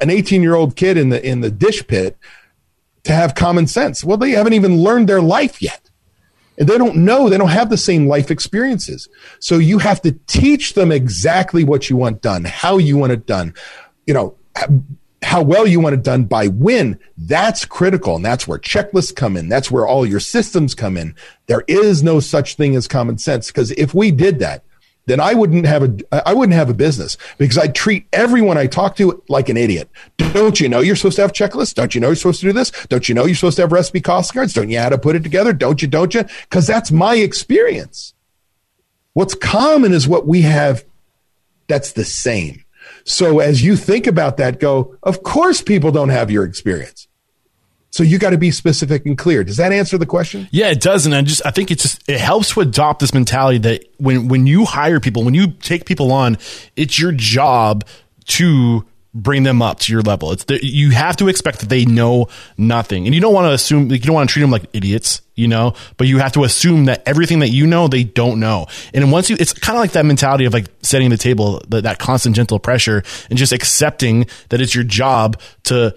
an 18 year old kid in the in the dish pit to have common sense. Well, they haven't even learned their life yet. And they don't know, they don't have the same life experiences. So you have to teach them exactly what you want done, how you want it done, you know, how well you want it done by when. That's critical. And that's where checklists come in. That's where all your systems come in. There is no such thing as common sense because if we did that, then I wouldn't have a I wouldn't have a business because I treat everyone I talk to like an idiot. Don't you know you're supposed to have checklists? Don't you know you're supposed to do this? Don't you know you're supposed to have recipe cost cards? Don't you know how to put it together? Don't you? Don't you? Because that's my experience. What's common is what we have that's the same. So as you think about that, go, of course people don't have your experience. So you got to be specific and clear. Does that answer the question? Yeah, it does. And I just, I think it just, it helps to adopt this mentality that when, when you hire people, when you take people on, it's your job to bring them up to your level. It's the, you have to expect that they know nothing, and you don't want to assume like, you don't want to treat them like idiots, you know. But you have to assume that everything that you know they don't know. And once you, it's kind of like that mentality of like setting the table, that, that constant gentle pressure, and just accepting that it's your job to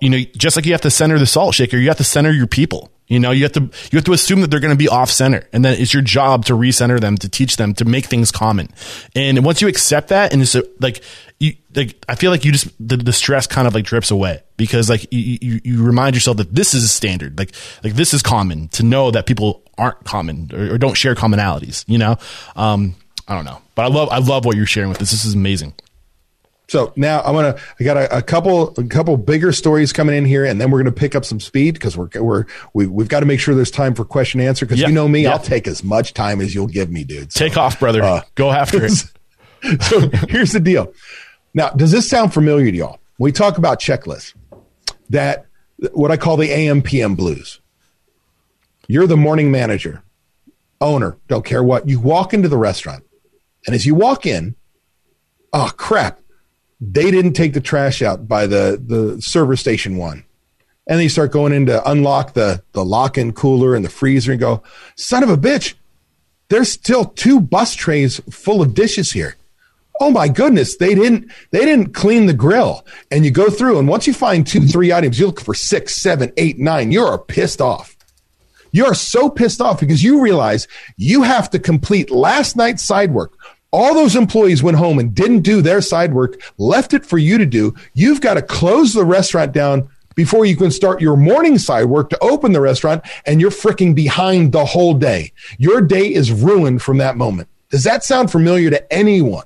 you know, just like you have to center the salt shaker, you have to center your people. You know, you have to you have to assume that they're going to be off center, and then it's your job to recenter them, to teach them, to make things common. And once you accept that, and it's like you like, I feel like you just the, the stress kind of like drips away because like you, you, you remind yourself that this is a standard, like like this is common to know that people aren't common or, or don't share commonalities. You know, um, I don't know, but I love I love what you're sharing with us. This is amazing. So now I'm gonna I got a, a, couple a couple bigger stories coming in here, and then we're gonna pick up some speed because we're we're we, we've got to make sure there's time for question and answer because yep. you know me, yep. I'll take as much time as you'll give me, dude. So, take off, brother. Uh, Go after it. so here's the deal. Now, does this sound familiar to y'all? we talk about checklists, that what I call the AM PM blues. You're the morning manager, owner, don't care what. You walk into the restaurant, and as you walk in, oh crap they didn't take the trash out by the the server station one. And then you start going in to unlock the the lock-in cooler and the freezer and go son of a bitch there's still two bus trays full of dishes here. Oh my goodness they didn't they didn't clean the grill. And you go through and once you find two three items you look for six seven eight nine you're pissed off. You are so pissed off because you realize you have to complete last night's side work. All those employees went home and didn't do their side work, left it for you to do. You've got to close the restaurant down before you can start your morning side work to open the restaurant and you're freaking behind the whole day. Your day is ruined from that moment. Does that sound familiar to anyone?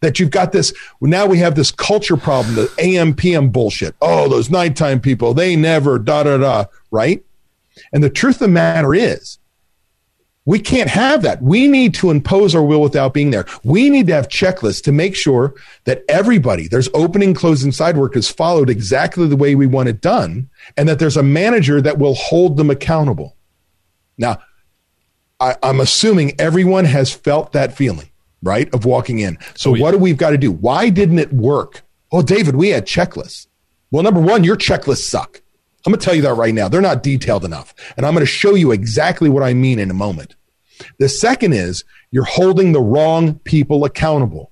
That you've got this, now we have this culture problem, the AM, PM bullshit. Oh, those nighttime people, they never, da, da, da, right? And the truth of the matter is, we can't have that. We need to impose our will without being there. We need to have checklists to make sure that everybody, there's opening, closing side work is followed exactly the way we want it done, and that there's a manager that will hold them accountable. Now, I, am assuming everyone has felt that feeling, right, of walking in. So, oh, yeah. what do we've got to do? Why didn't it work? Oh, David, we had checklists. Well, number one, your checklists suck. I'm going to tell you that right now. They're not detailed enough. And I'm going to show you exactly what I mean in a moment. The second is you're holding the wrong people accountable.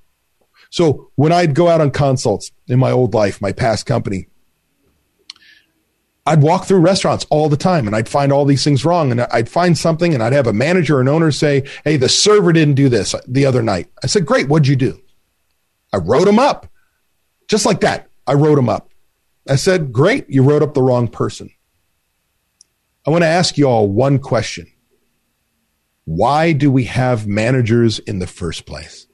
So when I'd go out on consults in my old life, my past company, I'd walk through restaurants all the time and I'd find all these things wrong. And I'd find something and I'd have a manager or an owner say, Hey, the server didn't do this the other night. I said, Great. What'd you do? I wrote them up just like that. I wrote them up. I said, Great, you wrote up the wrong person. I want to ask you all one question. Why do we have managers in the first place?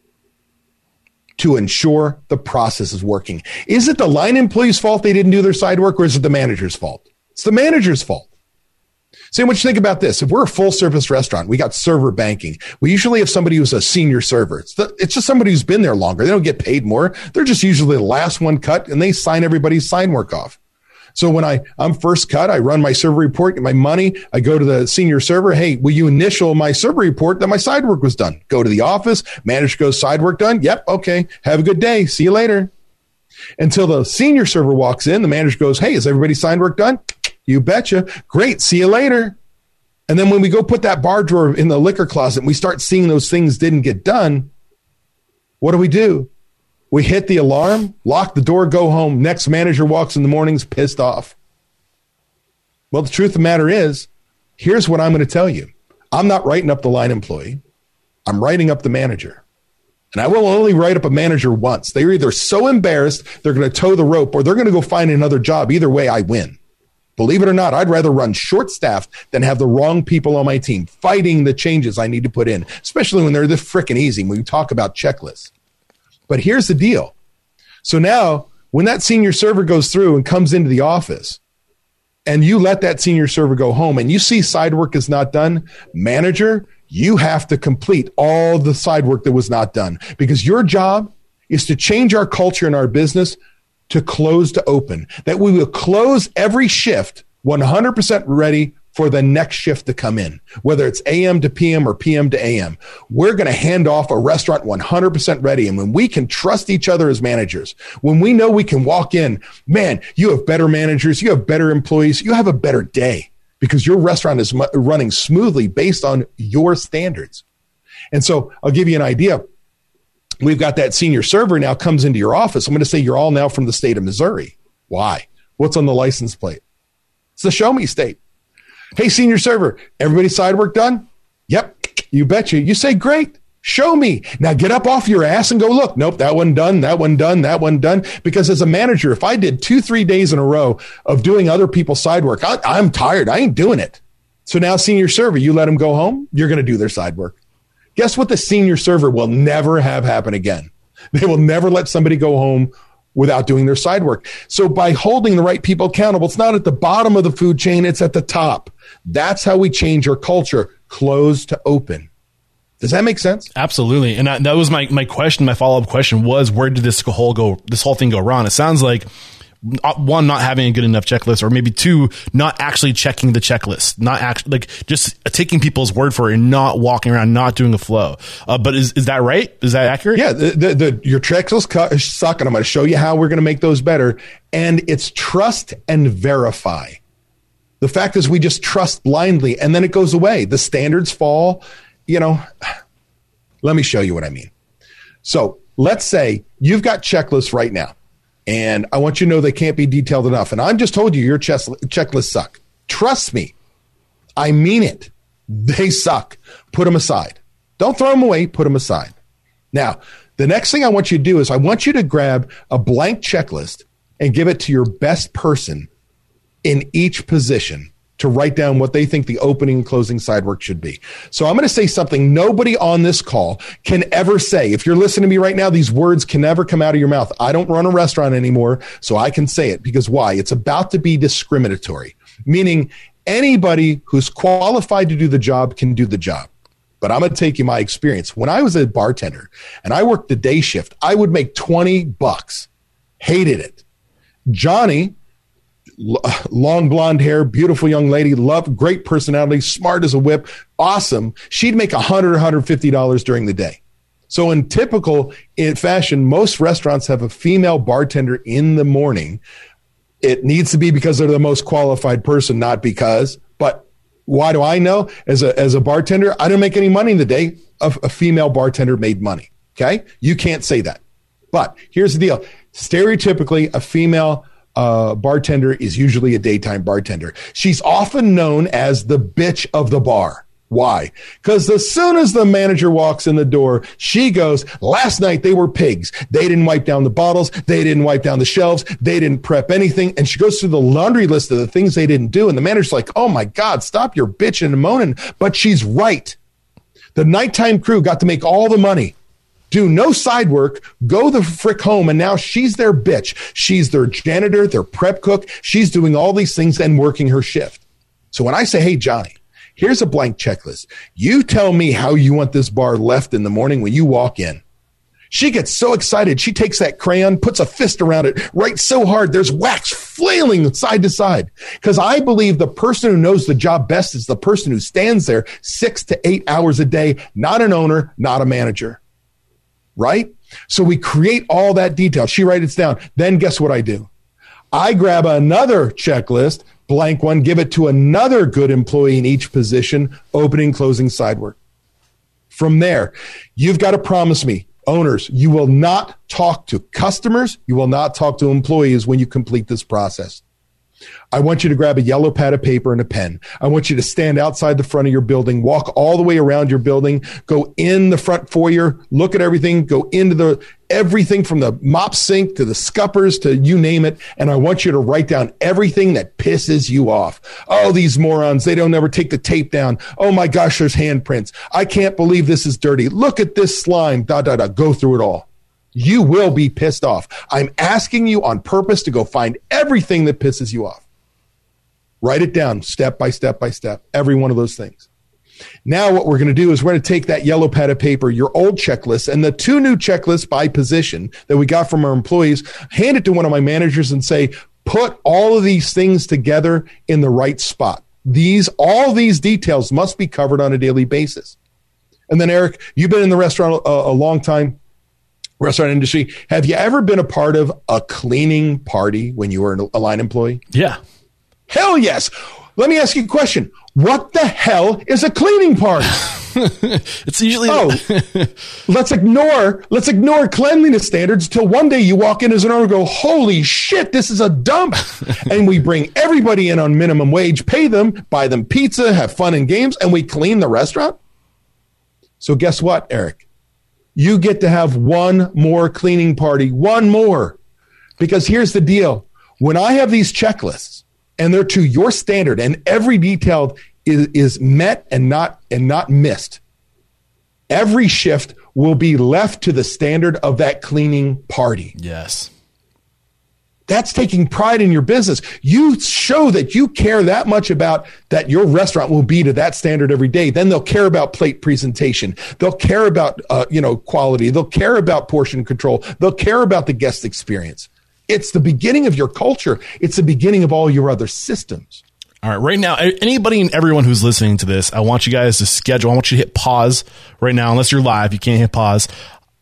To ensure the process is working. Is it the line employee's fault they didn't do their side work or is it the manager's fault? It's the manager's fault. Say what you think about this. If we're a full service restaurant, we got server banking. We usually have somebody who's a senior server. It's, the, it's just somebody who's been there longer. They don't get paid more. They're just usually the last one cut and they sign everybody's sign work off. So when I, I'm first cut, I run my server report, get my money. I go to the senior server. Hey, will you initial my server report that my side work was done? Go to the office. Manager goes side work done. Yep. Okay. Have a good day. See you later. Until the senior server walks in, the manager goes, Hey, is everybody sign work done? You betcha. Great. See you later. And then when we go put that bar drawer in the liquor closet and we start seeing those things didn't get done, what do we do? We hit the alarm, lock the door, go home. Next manager walks in the mornings pissed off. Well, the truth of the matter is, here's what I'm going to tell you. I'm not writing up the line employee. I'm writing up the manager. And I will only write up a manager once. They're either so embarrassed they're going to toe the rope or they're going to go find another job. Either way, I win. Believe it or not, I'd rather run short staffed than have the wrong people on my team fighting the changes I need to put in, especially when they're this freaking easy when we talk about checklists. But here's the deal. So now, when that senior server goes through and comes into the office, and you let that senior server go home and you see side work is not done, manager, you have to complete all the side work that was not done because your job is to change our culture in our business to close to open, that we will close every shift 100% ready for the next shift to come in, whether it's AM to PM or PM to AM. We're going to hand off a restaurant 100% ready. And when we can trust each other as managers, when we know we can walk in, man, you have better managers, you have better employees, you have a better day because your restaurant is running smoothly based on your standards. And so I'll give you an idea we've got that senior server now comes into your office. I'm going to say you're all now from the state of Missouri. Why? What's on the license plate? It's the show me state. Hey, senior server, everybody's side work done? Yep. You betcha. You say, great. Show me. Now get up off your ass and go look. Nope, that one done, that one done, that one done. Because as a manager, if I did two, three days in a row of doing other people's side work, I, I'm tired. I ain't doing it. So now, senior server, you let them go home, you're going to do their side work. Guess what the senior server will never have happen again? They will never let somebody go home without doing their side work. So by holding the right people accountable, it's not at the bottom of the food chain, it's at the top. That's how we change our culture, closed to open. Does that make sense? Absolutely. And that was my, my question. My follow up question was, where did this whole go, this whole thing go wrong? It sounds like uh, one not having a good enough checklist or maybe two not actually checking the checklist not actually like just taking people's word for it and not walking around not doing a flow uh, but is, is that right is that accurate yeah the, the, the your checklists suck and i'm going to show you how we're going to make those better and it's trust and verify the fact is we just trust blindly and then it goes away the standards fall you know let me show you what i mean so let's say you've got checklists right now and I want you to know they can't be detailed enough. And I'm just told you your chest, checklists suck. Trust me. I mean it. They suck. Put them aside. Don't throw them away. Put them aside. Now, the next thing I want you to do is I want you to grab a blank checklist and give it to your best person in each position to write down what they think the opening and closing side work should be. So I'm going to say something nobody on this call can ever say. If you're listening to me right now, these words can never come out of your mouth. I don't run a restaurant anymore, so I can say it because why? It's about to be discriminatory, meaning anybody who's qualified to do the job can do the job. But I'm going to take you my experience. When I was a bartender and I worked the day shift, I would make 20 bucks. Hated it. Johnny, long blonde hair, beautiful young lady, love, great personality, smart as a whip, awesome. She'd make a hundred, $150 during the day. So in typical eh, fashion, most restaurants have a female bartender in the morning. It needs to be because they're the most qualified person, not because. But why do I know? As a as a bartender, I didn't make any money in the day. A, a female bartender made money. Okay, you can't say that. But here's the deal: stereotypically, a female uh, bartender is usually a daytime bartender. She's often known as the bitch of the bar. Why? Because as soon as the manager walks in the door, she goes, last night they were pigs. They didn't wipe down the bottles. They didn't wipe down the shelves. They didn't prep anything. And she goes through the laundry list of the things they didn't do. And the manager's like, oh my God, stop your bitching and moaning. But she's right. The nighttime crew got to make all the money do no side work, go the frick home, and now she's their bitch. She's their janitor, their prep cook. She's doing all these things and working her shift. So when I say, hey, Johnny, here's a blank checklist. You tell me how you want this bar left in the morning when you walk in. She gets so excited. She takes that crayon, puts a fist around it, writes so hard. There's wax flailing side to side. Cause I believe the person who knows the job best is the person who stands there six to eight hours a day, not an owner, not a manager right? So we create all that detail. She writes it down. Then guess what I do? I grab another checklist, blank one, give it to another good employee in each position, opening, closing, side work. From there, you've got to promise me, owners, you will not talk to customers, you will not talk to employees when you complete this process. I want you to grab a yellow pad of paper and a pen. I want you to stand outside the front of your building, walk all the way around your building, go in the front foyer, look at everything, go into the everything from the mop sink to the scuppers to you name it. And I want you to write down everything that pisses you off. Oh, these morons, they don't ever take the tape down. Oh my gosh, there's handprints. I can't believe this is dirty. Look at this slime. Da, da, da. Go through it all. You will be pissed off. I'm asking you on purpose to go find everything that pisses you off. Write it down step by step by step, every one of those things. Now, what we're going to do is we're going to take that yellow pad of paper, your old checklist, and the two new checklists by position that we got from our employees, hand it to one of my managers and say, put all of these things together in the right spot. These, all these details must be covered on a daily basis. And then, Eric, you've been in the restaurant a, a long time, restaurant industry. Have you ever been a part of a cleaning party when you were a line employee? Yeah. Hell yes. Let me ask you a question. What the hell is a cleaning party? it's usually oh, let's ignore let's ignore cleanliness standards until one day you walk in as an owner and go, holy shit, this is a dump, and we bring everybody in on minimum wage, pay them, buy them pizza, have fun and games, and we clean the restaurant. So guess what, Eric? You get to have one more cleaning party, one more, because here's the deal: when I have these checklists and they're to your standard and every detail is, is met and not and not missed every shift will be left to the standard of that cleaning party. Yes that's taking pride in your business you show that you care that much about that your restaurant will be to that standard every day then they'll care about plate presentation they'll care about uh, you know quality they'll care about portion control they'll care about the guest experience it's the beginning of your culture. It's the beginning of all your other systems. All right, right now, anybody and everyone who's listening to this, I want you guys to schedule. I want you to hit pause right now, unless you're live. You can't hit pause.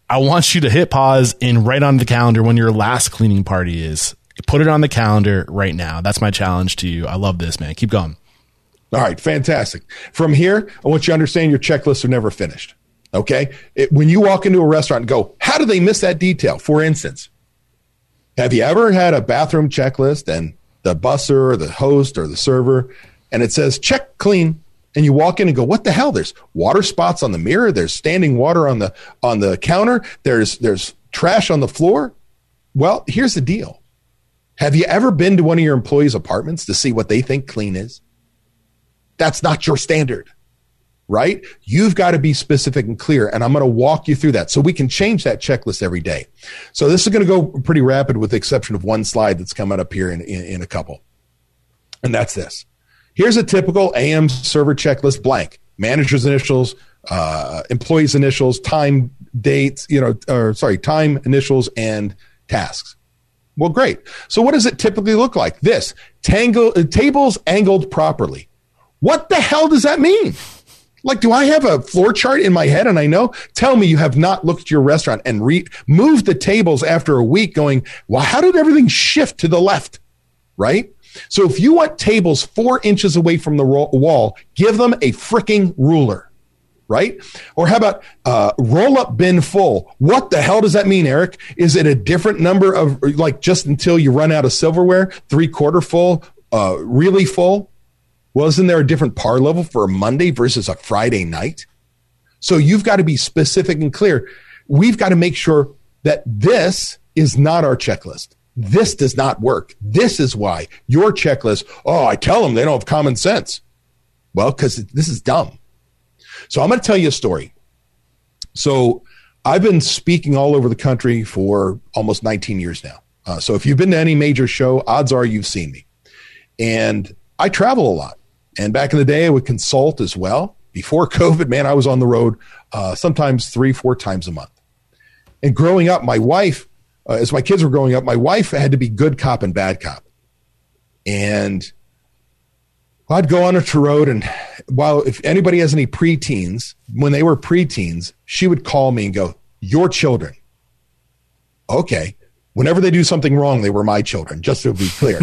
I want you to hit pause and write on the calendar when your last cleaning party is. Put it on the calendar right now. That's my challenge to you. I love this, man. Keep going. All right, fantastic. From here, I want you to understand your checklists are never finished. Okay. It, when you walk into a restaurant and go, how do they miss that detail? For instance, have you ever had a bathroom checklist and the busser or the host or the server and it says check clean, and you walk in and go, "What the hell?" There's water spots on the mirror. There's standing water on the on the counter. There's there's trash on the floor. Well, here's the deal. Have you ever been to one of your employees' apartments to see what they think clean is? That's not your standard, right? You've got to be specific and clear. And I'm going to walk you through that so we can change that checklist every day. So this is going to go pretty rapid with the exception of one slide that's coming up here in, in, in a couple. And that's this. Here's a typical AM server checklist blank manager's initials, uh, employees' initials, time, dates, you know, or sorry, time, initials, and tasks. Well, great. So what does it typically look like? This tangle, uh, tables angled properly. What the hell does that mean? Like, do I have a floor chart in my head and I know? Tell me you have not looked at your restaurant and re- moved the tables after a week going, well, how did everything shift to the left? Right? So if you want tables four inches away from the wall, give them a freaking ruler, right? Or how about uh, roll up bin full? What the hell does that mean, Eric? Is it a different number of like just until you run out of silverware, three quarter full, uh, really full? Well, isn't there a different par level for a Monday versus a Friday night? So you've got to be specific and clear. We've got to make sure that this is not our checklist. This does not work. This is why your checklist, oh, I tell them they don't have common sense. Well, because this is dumb. So I'm going to tell you a story. So I've been speaking all over the country for almost 19 years now. Uh, so if you've been to any major show, odds are you've seen me. And I travel a lot. And back in the day, I would consult as well. Before COVID, man, I was on the road uh, sometimes three, four times a month. And growing up, my wife uh, as my kids were growing up, my wife had to be good cop and bad cop. And I'd go on a road, and while if anybody has any preteens, when they were preteens, she would call me and go, "Your children." Okay. Whenever they do something wrong, they were my children. Just to be clear,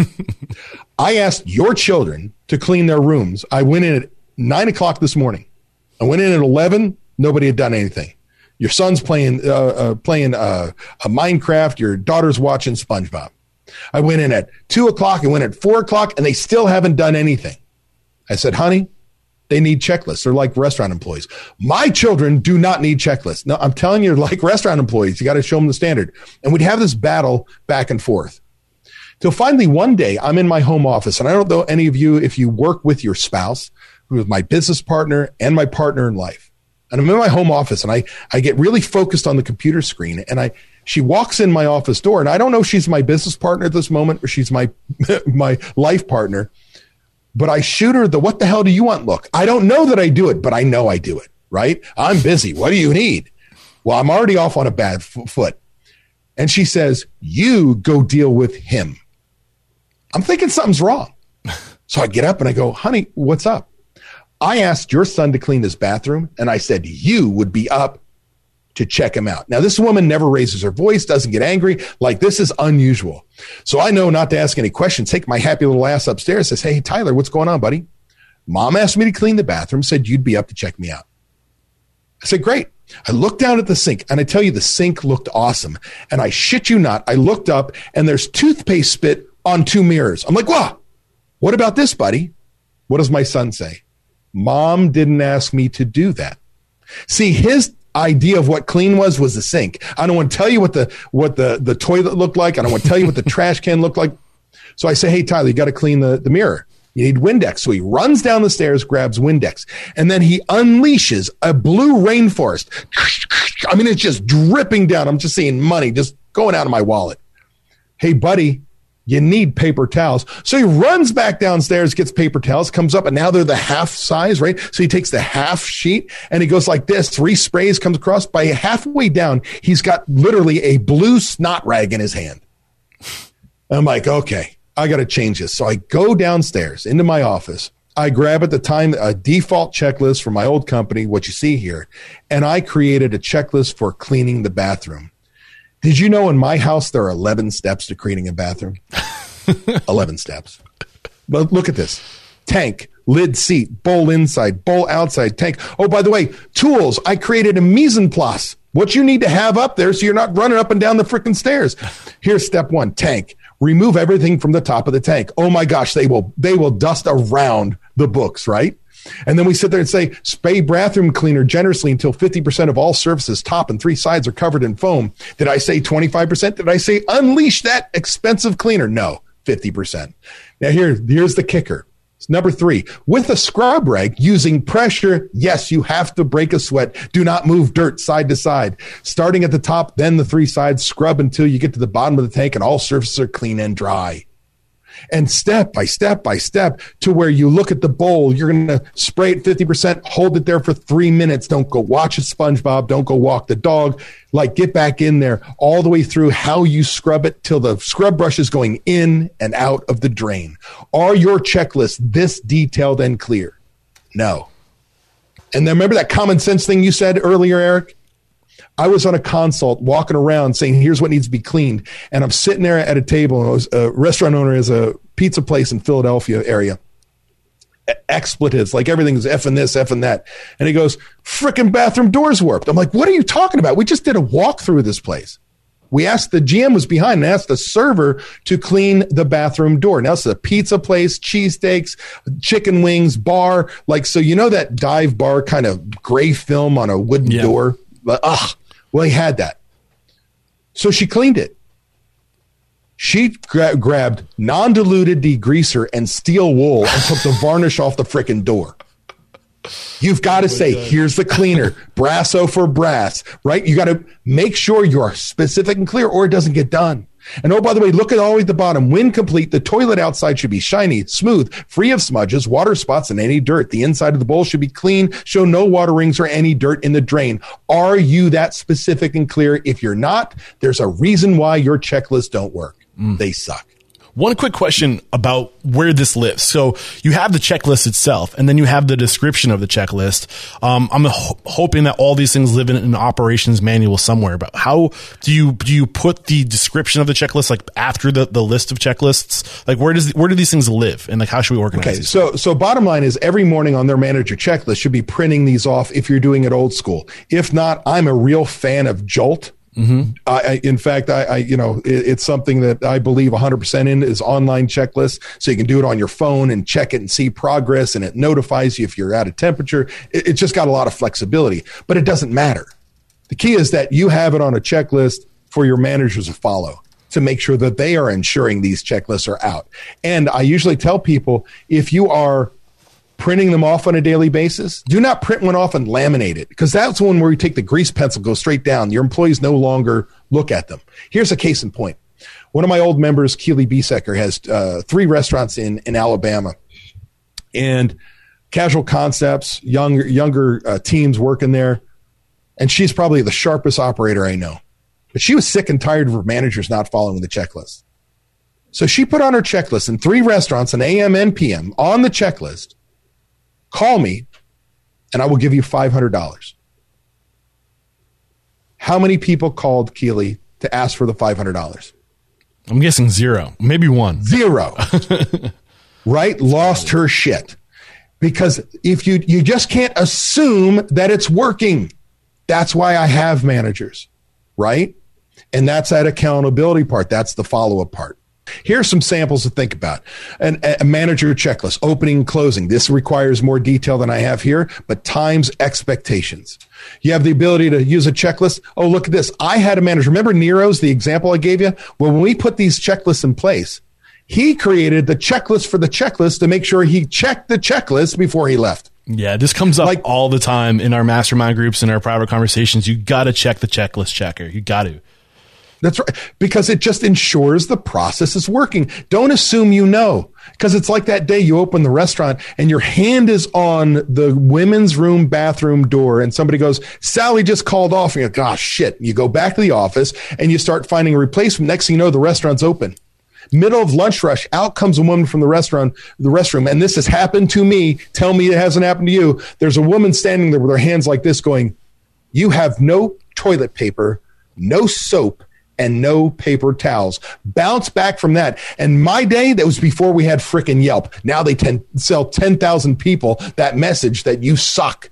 I asked your children to clean their rooms. I went in at nine o'clock this morning. I went in at eleven. Nobody had done anything. Your son's playing uh, uh, playing uh, a Minecraft. Your daughter's watching SpongeBob. I went in at two o'clock. and went at four o'clock, and they still haven't done anything. I said, "Honey, they need checklists. They're like restaurant employees. My children do not need checklists. No, I'm telling you, like restaurant employees, you got to show them the standard." And we'd have this battle back and forth. Till finally, one day, I'm in my home office, and I don't know any of you if you work with your spouse, who is my business partner and my partner in life and I'm in my home office and I, I get really focused on the computer screen and I, she walks in my office door and I don't know if she's my business partner at this moment or she's my, my life partner, but I shoot her the, what the hell do you want look? I don't know that I do it, but I know I do it, right? I'm busy. What do you need? Well, I'm already off on a bad f- foot. And she says, you go deal with him. I'm thinking something's wrong. So I get up and I go, honey, what's up? I asked your son to clean his bathroom, and I said you would be up to check him out. Now, this woman never raises her voice, doesn't get angry. Like, this is unusual. So I know not to ask any questions. Take my happy little ass upstairs, says, Hey, Tyler, what's going on, buddy? Mom asked me to clean the bathroom, said you'd be up to check me out. I said, Great. I looked down at the sink, and I tell you, the sink looked awesome. And I shit you not, I looked up, and there's toothpaste spit on two mirrors. I'm like, Wow, what about this, buddy? What does my son say? Mom didn't ask me to do that. See, his idea of what clean was was the sink. I don't want to tell you what the what the the toilet looked like. I don't want to tell you what the trash can looked like. So I say, "Hey Tyler, you got to clean the the mirror. You need Windex." So he runs down the stairs, grabs Windex, and then he unleashes a blue rainforest. I mean, it's just dripping down. I'm just seeing money just going out of my wallet. Hey, buddy, you need paper towels. So he runs back downstairs, gets paper towels, comes up, and now they're the half size, right? So he takes the half sheet and he goes like this, three sprays comes across. By halfway down, he's got literally a blue snot rag in his hand. I'm like, okay, I got to change this. So I go downstairs into my office. I grab at the time a default checklist from my old company, what you see here, and I created a checklist for cleaning the bathroom. Did you know in my house there are 11 steps to creating a bathroom? 11 steps. But look at this tank, lid seat, bowl inside, bowl outside, tank. Oh, by the way, tools. I created a mise en place. What you need to have up there so you're not running up and down the freaking stairs. Here's step one tank. Remove everything from the top of the tank. Oh my gosh, they will they will dust around the books, right? And then we sit there and say, spray bathroom cleaner generously until 50% of all surfaces, top and three sides, are covered in foam. Did I say 25%? Did I say unleash that expensive cleaner? No, 50%. Now here, here's the kicker. Number three, with a scrub rag using pressure, yes, you have to break a sweat. Do not move dirt side to side. Starting at the top, then the three sides, scrub until you get to the bottom of the tank and all surfaces are clean and dry and step by step by step to where you look at the bowl. You're going to spray it 50%, hold it there for three minutes. Don't go watch a SpongeBob. Don't go walk the dog. Like get back in there all the way through how you scrub it till the scrub brush is going in and out of the drain. Are your checklists this detailed and clear? No. And then remember that common sense thing you said earlier, Eric? I was on a consult walking around saying, here's what needs to be cleaned. And I'm sitting there at a table and was a restaurant owner is a pizza place in Philadelphia area. Expletives, like everything's F and this, F and that. And he goes, frickin' bathroom doors warped. I'm like, what are you talking about? We just did a walk through this place. We asked the GM was behind and asked the server to clean the bathroom door. Now it's a pizza place, cheesesteaks, chicken wings, bar. Like, so you know that dive bar kind of gray film on a wooden yeah. door? Ugh. Well, he had that. So she cleaned it. She gra- grabbed non diluted degreaser and steel wool and took the varnish off the freaking door. You've got to oh say, here's the cleaner, brasso for brass, right? You got to make sure you're specific and clear or it doesn't get done. And oh, by the way, look at always the the bottom. When complete, the toilet outside should be shiny, smooth, free of smudges, water spots, and any dirt. The inside of the bowl should be clean, show no water rings or any dirt in the drain. Are you that specific and clear? If you're not, there's a reason why your checklists don't work. Mm. They suck. One quick question about where this lives. So you have the checklist itself, and then you have the description of the checklist. Um, I'm ho- hoping that all these things live in an operations manual somewhere. But how do you do you put the description of the checklist like after the, the list of checklists? Like where does where do these things live, and like how should we organize? Okay, so so bottom line is every morning on their manager checklist should be printing these off if you're doing it old school. If not, I'm a real fan of Jolt Mm-hmm. I, in fact, I, I you know, it, it's something that I believe 100% in is online checklist. So you can do it on your phone and check it and see progress, and it notifies you if you're out of temperature. It, it's just got a lot of flexibility, but it doesn't matter. The key is that you have it on a checklist for your managers to follow to make sure that they are ensuring these checklists are out. And I usually tell people if you are printing them off on a daily basis. Do not print one off and laminate it because that's one where you take the grease pencil, go straight down. Your employees no longer look at them. Here's a case in point. One of my old members, Keely Biesecker, has uh, three restaurants in, in Alabama. And casual concepts, younger, younger uh, teams working there. And she's probably the sharpest operator I know. But she was sick and tired of her managers not following the checklist. So she put on her checklist in three restaurants, an AM and PM, on the checklist Call me and I will give you $500. How many people called Keely to ask for the $500? I'm guessing zero, maybe one. Zero. right? Lost her shit. Because if you you just can't assume that it's working. That's why I have managers, right? And that's that accountability part. That's the follow-up part. Here's some samples to think about. An, a manager checklist, opening and closing. This requires more detail than I have here, but times expectations. You have the ability to use a checklist. Oh, look at this. I had a manager. Remember Nero's, the example I gave you? Well, when we put these checklists in place, he created the checklist for the checklist to make sure he checked the checklist before he left. Yeah, this comes up like, all the time in our mastermind groups and our private conversations. You got to check the checklist checker. You got to. That's right. Because it just ensures the process is working. Don't assume you know. Because it's like that day you open the restaurant and your hand is on the women's room bathroom door and somebody goes, Sally just called off. And you're like, gosh, ah, shit. You go back to the office and you start finding a replacement. Next thing you know, the restaurant's open. Middle of lunch rush, out comes a woman from the restaurant, the restroom. And this has happened to me. Tell me it hasn't happened to you. There's a woman standing there with her hands like this going, you have no toilet paper, no soap, and no paper towels. Bounce back from that. And my day, that was before we had frickin' Yelp. Now they ten, sell 10,000 people that message that you suck,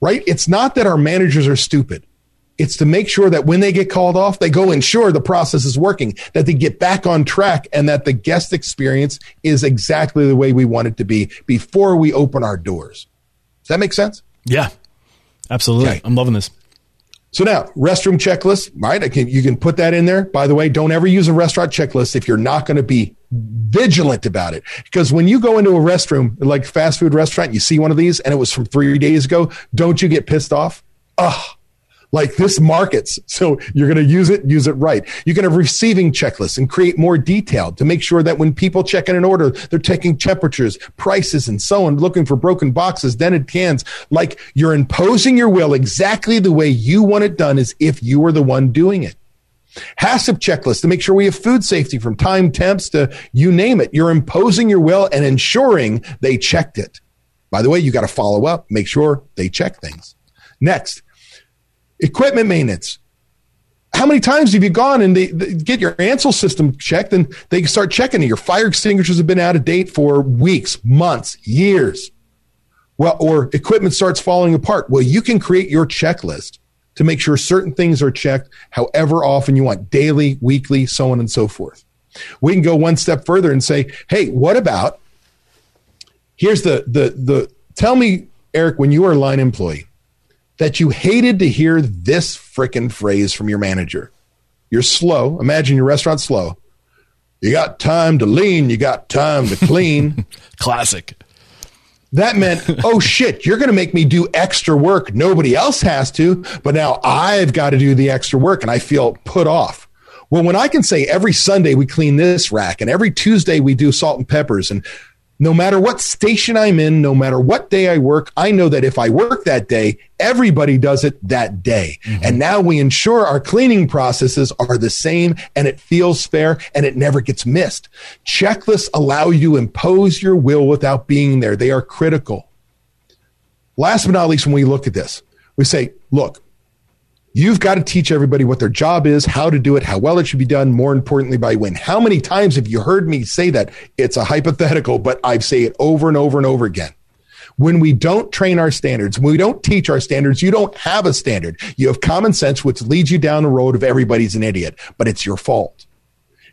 right? It's not that our managers are stupid. It's to make sure that when they get called off, they go ensure the process is working, that they get back on track, and that the guest experience is exactly the way we want it to be before we open our doors. Does that make sense? Yeah, absolutely. Okay. I'm loving this. So now, restroom checklist, right? I Can, you can put that in there. By the way, don't ever use a restaurant checklist if you're not going to be vigilant about it. Because when you go into a restroom, like fast food restaurant, you see one of these and it was from three days ago, don't you get pissed off? Ugh like this markets. So you're going to use it, use it right. You can have receiving checklists and create more detail to make sure that when people check in an order, they're taking temperatures, prices, and so on, looking for broken boxes, dented cans. Like you're imposing your will exactly the way you want it done as if you were the one doing it. HACCP checklist to make sure we have food safety from time temps to you name it. You're imposing your will and ensuring they checked it. By the way, you got to follow up, make sure they check things. Next, equipment maintenance. How many times have you gone and they, they, get your Ansul system checked and they start checking it? Your fire extinguishers have been out of date for weeks, months, years. Well, or equipment starts falling apart. Well, you can create your checklist to make sure certain things are checked however often you want, daily, weekly, so on and so forth. We can go one step further and say, hey, what about here's the the the tell me, Eric, when you were a line employee, that you hated to hear this frickin' phrase from your manager. You're slow. Imagine your restaurant slow. You got time to lean, you got time to clean. Classic. That meant, oh shit, you're going to make me do extra work. Nobody else has to, but now I've got to do the extra work and I feel put off. Well, when I can say every Sunday we clean this rack and every Tuesday we do salt and peppers and no matter what station I'm in, no matter what day I work, I know that if I work that day, everybody does it that day. Mm-hmm. And now we ensure our cleaning processes are the same and it feels fair and it never gets missed. Checklists allow you to impose your will without being there. They are critical. Last but not least, when we look at this, we say, look, You've got to teach everybody what their job is, how to do it, how well it should be done, more importantly, by when. How many times have you heard me say that? It's a hypothetical, but I say it over and over and over again. When we don't train our standards, when we don't teach our standards, you don't have a standard. You have common sense, which leads you down the road of everybody's an idiot, but it's your fault.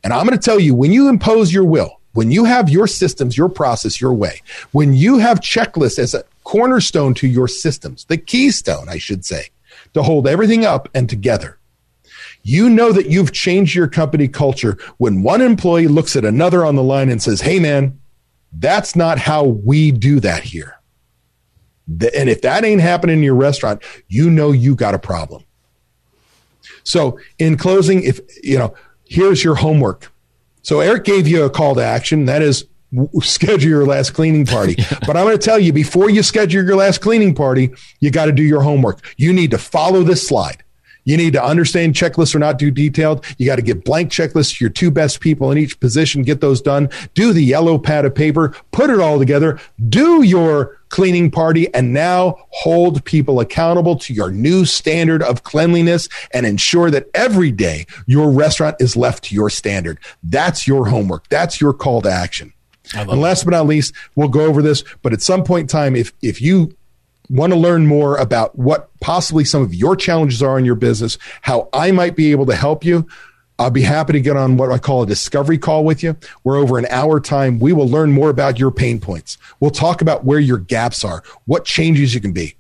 And I'm going to tell you, when you impose your will, when you have your systems, your process, your way, when you have checklists as a cornerstone to your systems, the keystone, I should say, to hold everything up and together. You know that you've changed your company culture when one employee looks at another on the line and says, Hey, man, that's not how we do that here. And if that ain't happening in your restaurant, you know you got a problem. So, in closing, if you know, here's your homework. So, Eric gave you a call to action. That is schedule your last cleaning party. but I'm going to tell you before you schedule your last cleaning party, you got to do your homework. You need to follow this slide. You need to understand checklists are not too detailed. You got to give blank checklists to your two best people in each position. Get those done. Do the yellow pad of paper. Put it all together. Do your cleaning party and now hold people accountable to your new standard of cleanliness and ensure that every day your restaurant is left to your standard. That's your homework. That's your call to action. And last but not least, we'll go over this, but at some point in time, if, if you want to learn more about what possibly some of your challenges are in your business, how I might be able to help you, I'll be happy to get on what I call a discovery call with you. We're over an hour time. We will learn more about your pain points. We'll talk about where your gaps are, what changes you can be.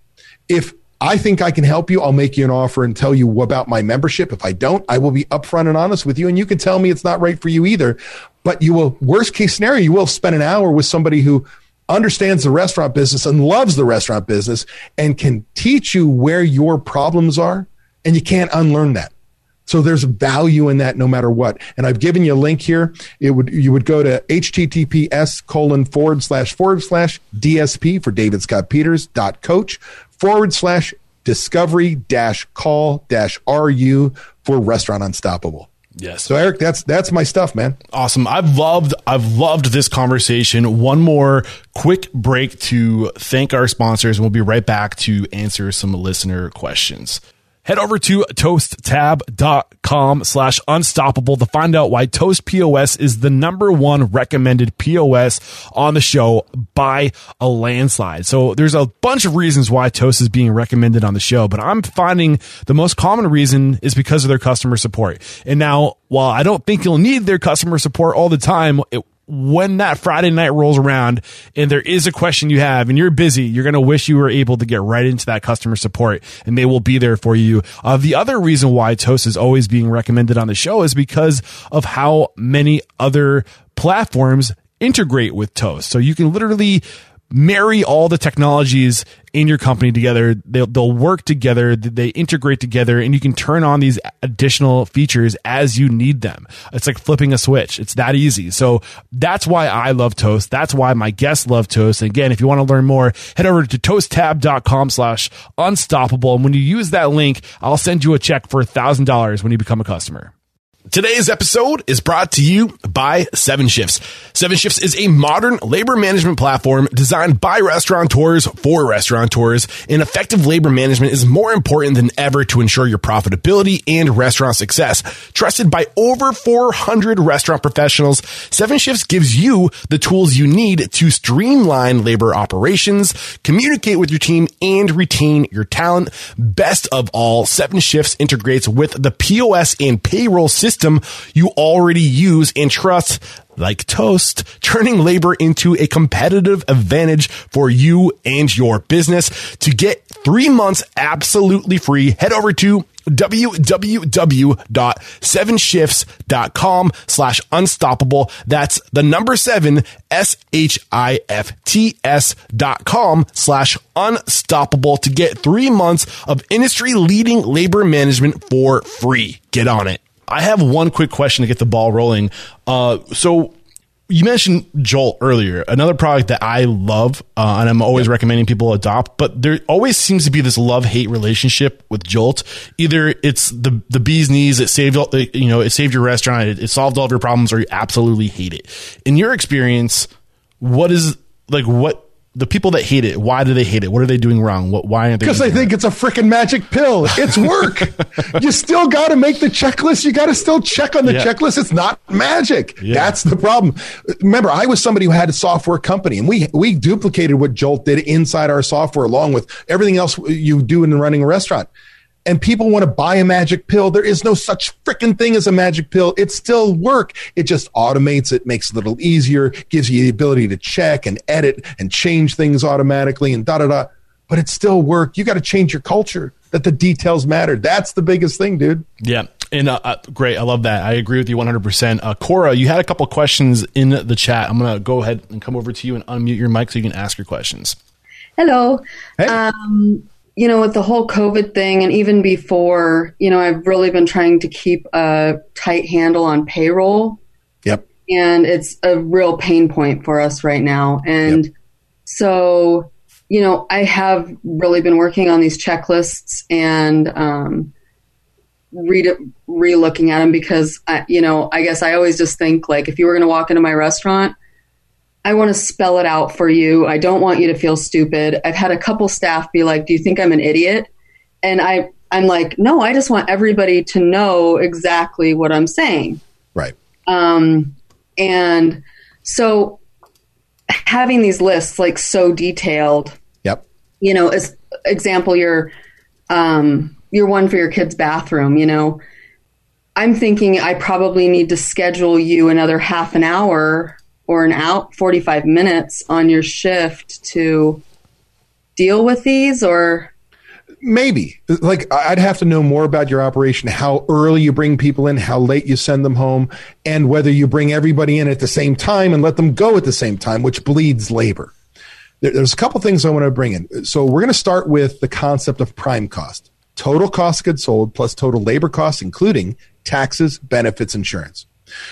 If I think I can help you, I'll make you an offer and tell you about my membership. If I don't, I will be upfront and honest with you. And you can tell me it's not right for you either. But you will, worst case scenario, you will spend an hour with somebody who understands the restaurant business and loves the restaurant business and can teach you where your problems are. And you can't unlearn that. So there's value in that no matter what. And I've given you a link here. It would, you would go to https colon forward slash forward slash DSP for David Scott Peters dot coach forward slash discovery dash call dash RU for Restaurant Unstoppable. Yes. So Eric, that's that's my stuff, man. Awesome. I've loved I've loved this conversation. One more quick break to thank our sponsors and we'll be right back to answer some listener questions. Head over to toasttab.com slash unstoppable to find out why Toast POS is the number one recommended POS on the show by a landslide. So there's a bunch of reasons why Toast is being recommended on the show, but I'm finding the most common reason is because of their customer support. And now, while I don't think you'll need their customer support all the time, it, when that Friday night rolls around and there is a question you have and you're busy, you're going to wish you were able to get right into that customer support and they will be there for you. Uh, the other reason why Toast is always being recommended on the show is because of how many other platforms integrate with Toast. So you can literally marry all the technologies in your company together. They'll, they'll work together. They integrate together and you can turn on these additional features as you need them. It's like flipping a switch. It's that easy. So that's why I love Toast. That's why my guests love Toast. And again, if you want to learn more, head over to toasttab.com slash unstoppable. And when you use that link, I'll send you a check for a thousand dollars when you become a customer. Today's episode is brought to you by Seven Shifts. Seven Shifts is a modern labor management platform designed by restaurateurs for restaurateurs. And effective labor management is more important than ever to ensure your profitability and restaurant success. Trusted by over 400 restaurant professionals, Seven Shifts gives you the tools you need to streamline labor operations, communicate with your team, and retain your talent. Best of all, Seven Shifts integrates with the POS and payroll system system you already use and trust like Toast, turning labor into a competitive advantage for you and your business. To get three months absolutely free, head over to www.sevenshifts.com slash unstoppable. That's the number seven, S-H-I-F-T-S dot com slash unstoppable to get three months of industry leading labor management for free. Get on it. I have one quick question to get the ball rolling. Uh, so you mentioned Jolt earlier, another product that I love, uh, and I'm always recommending people adopt. But there always seems to be this love hate relationship with Jolt. Either it's the the bee's knees, it saved you know it saved your restaurant, it, it solved all of your problems, or you absolutely hate it. In your experience, what is like what the people that hate it, why do they hate it? What are they doing wrong? What, why aren't they? Because they think it? it's a freaking magic pill. It's work. you still got to make the checklist. You got to still check on the yeah. checklist. It's not magic. Yeah. That's the problem. Remember, I was somebody who had a software company and we, we duplicated what Jolt did inside our software along with everything else you do in running a restaurant and people want to buy a magic pill. There is no such freaking thing as a magic pill. It still work. It just automates it, makes it a little easier, gives you the ability to check and edit and change things automatically and da da da. But it still work. You got to change your culture that the details matter. That's the biggest thing, dude. Yeah. And uh, uh, great. I love that. I agree with you 100%. Uh, Cora, you had a couple questions in the chat. I'm going to go ahead and come over to you and unmute your mic so you can ask your questions. Hello. Hey. Um, you know, with the whole COVID thing and even before, you know, I've really been trying to keep a tight handle on payroll. Yep. And it's a real pain point for us right now. And yep. so, you know, I have really been working on these checklists and um, read re-looking at them because, I, you know, I guess I always just think like if you were going to walk into my restaurant, I want to spell it out for you. I don't want you to feel stupid. I've had a couple staff be like, "Do you think I'm an idiot?" And I I'm like, "No, I just want everybody to know exactly what I'm saying." Right. Um and so having these lists like so detailed. Yep. You know, as example your um your one for your kid's bathroom, you know. I'm thinking I probably need to schedule you another half an hour or an out 45 minutes on your shift to deal with these or? Maybe. Like i'd have to know more about your operation how early you bring people in how late you send them home and whether you bring everybody in at the same time and let them go at the same time which bleeds labor. There's a couple things i want to bring in. So we're going to start with the concept of prime cost. Total cost of goods sold plus total labor costs including taxes benefits insurance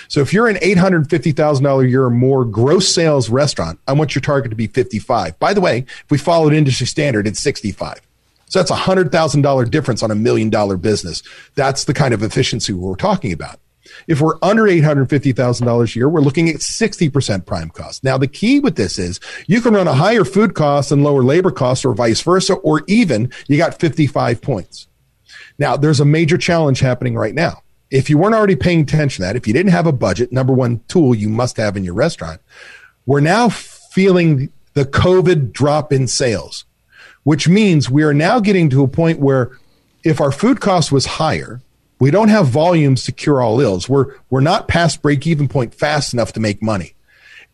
so if you're an $850,000 a year or more gross sales restaurant, I want your target to be 55. By the way, if we followed industry standard, it's 65. So that's a $100,000 difference on a million dollar business. That's the kind of efficiency we're talking about. If we're under $850,000 a year, we're looking at 60% prime cost. Now, the key with this is you can run a higher food cost and lower labor costs or vice versa, or even you got 55 points. Now, there's a major challenge happening right now. If you weren't already paying attention to that, if you didn't have a budget, number one tool you must have in your restaurant, we're now feeling the COVID drop in sales, which means we are now getting to a point where if our food cost was higher, we don't have volumes to cure all ills. We're, we're not past break even point fast enough to make money.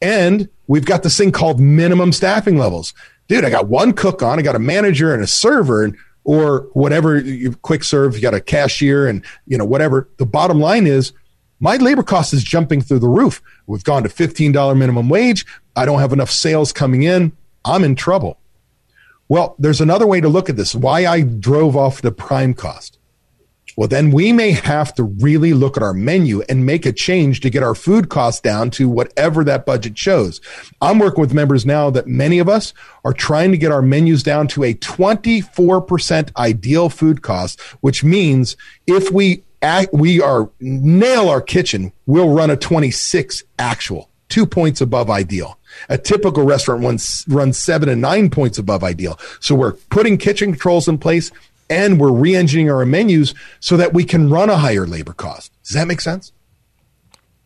And we've got this thing called minimum staffing levels. Dude, I got one cook on, I got a manager and a server and or whatever you quick serve, you got a cashier and you know whatever. The bottom line is my labor cost is jumping through the roof. We've gone to $15 minimum wage. I don't have enough sales coming in. I'm in trouble. Well, there's another way to look at this. Why I drove off the prime cost well, then we may have to really look at our menu and make a change to get our food costs down to whatever that budget shows. I'm working with members now that many of us are trying to get our menus down to a 24% ideal food cost, which means if we act, we are nail our kitchen, we'll run a 26 actual, two points above ideal. A typical restaurant runs, runs seven and nine points above ideal. So we're putting kitchen controls in place and we're re-engineering our menus so that we can run a higher labor cost. Does that make sense?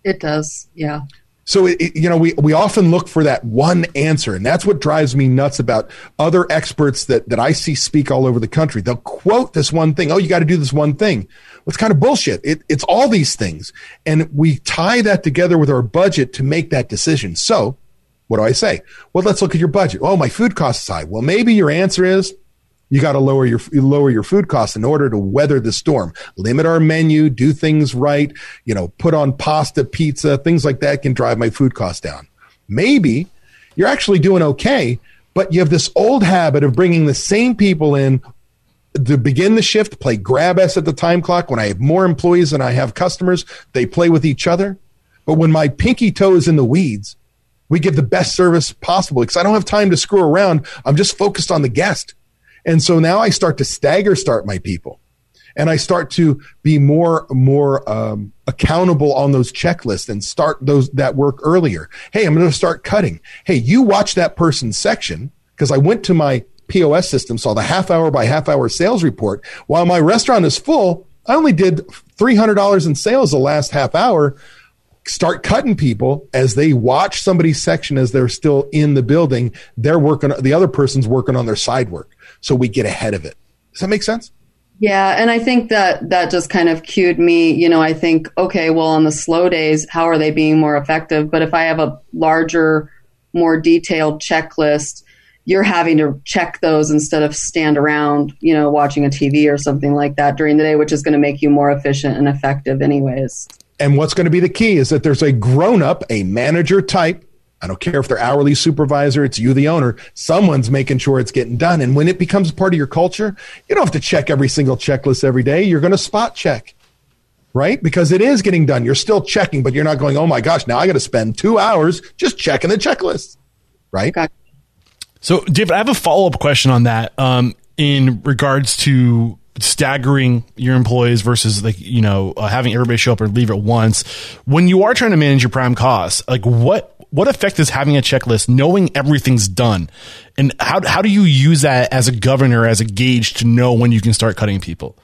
It does. Yeah. So it, it, you know we we often look for that one answer, and that's what drives me nuts about other experts that that I see speak all over the country. They'll quote this one thing. Oh, you got to do this one thing. What's kind of bullshit? It, it's all these things, and we tie that together with our budget to make that decision. So, what do I say? Well, let's look at your budget. Oh, my food costs high. Well, maybe your answer is you got to lower your lower your food costs in order to weather the storm. Limit our menu, do things right, you know, put on pasta, pizza, things like that can drive my food costs down. Maybe you're actually doing okay, but you have this old habit of bringing the same people in to begin the shift, play grab s at the time clock. When I have more employees than I have customers, they play with each other. But when my pinky toe is in the weeds, we give the best service possible because I don't have time to screw around. I'm just focused on the guest. And so now I start to stagger start my people and I start to be more more um, accountable on those checklists and start those that work earlier. Hey, I'm going to start cutting. Hey, you watch that person's section because I went to my POS system, saw the half hour by half hour sales report. While my restaurant is full, I only did three hundred dollars in sales the last half hour. Start cutting people as they watch somebody's section as they're still in the building. They're working. The other person's working on their side work so we get ahead of it. Does that make sense? Yeah, and I think that that just kind of cued me. You know, I think, okay, well, on the slow days, how are they being more effective? But if I have a larger, more detailed checklist, you're having to check those instead of stand around, you know, watching a TV or something like that during the day, which is going to make you more efficient and effective, anyways. And what's going to be the key is that there's a grown up, a manager type I don't care if they're hourly supervisor, it's you, the owner. Someone's making sure it's getting done. And when it becomes part of your culture, you don't have to check every single checklist every day. You're going to spot check, right? Because it is getting done. You're still checking, but you're not going, oh my gosh, now I got to spend two hours just checking the checklist, right? So, David, I have a follow up question on that um, in regards to staggering your employees versus like you know uh, having everybody show up or leave at once when you are trying to manage your prime costs like what what effect is having a checklist, knowing everything's done, and how how do you use that as a governor, as a gauge to know when you can start cutting people?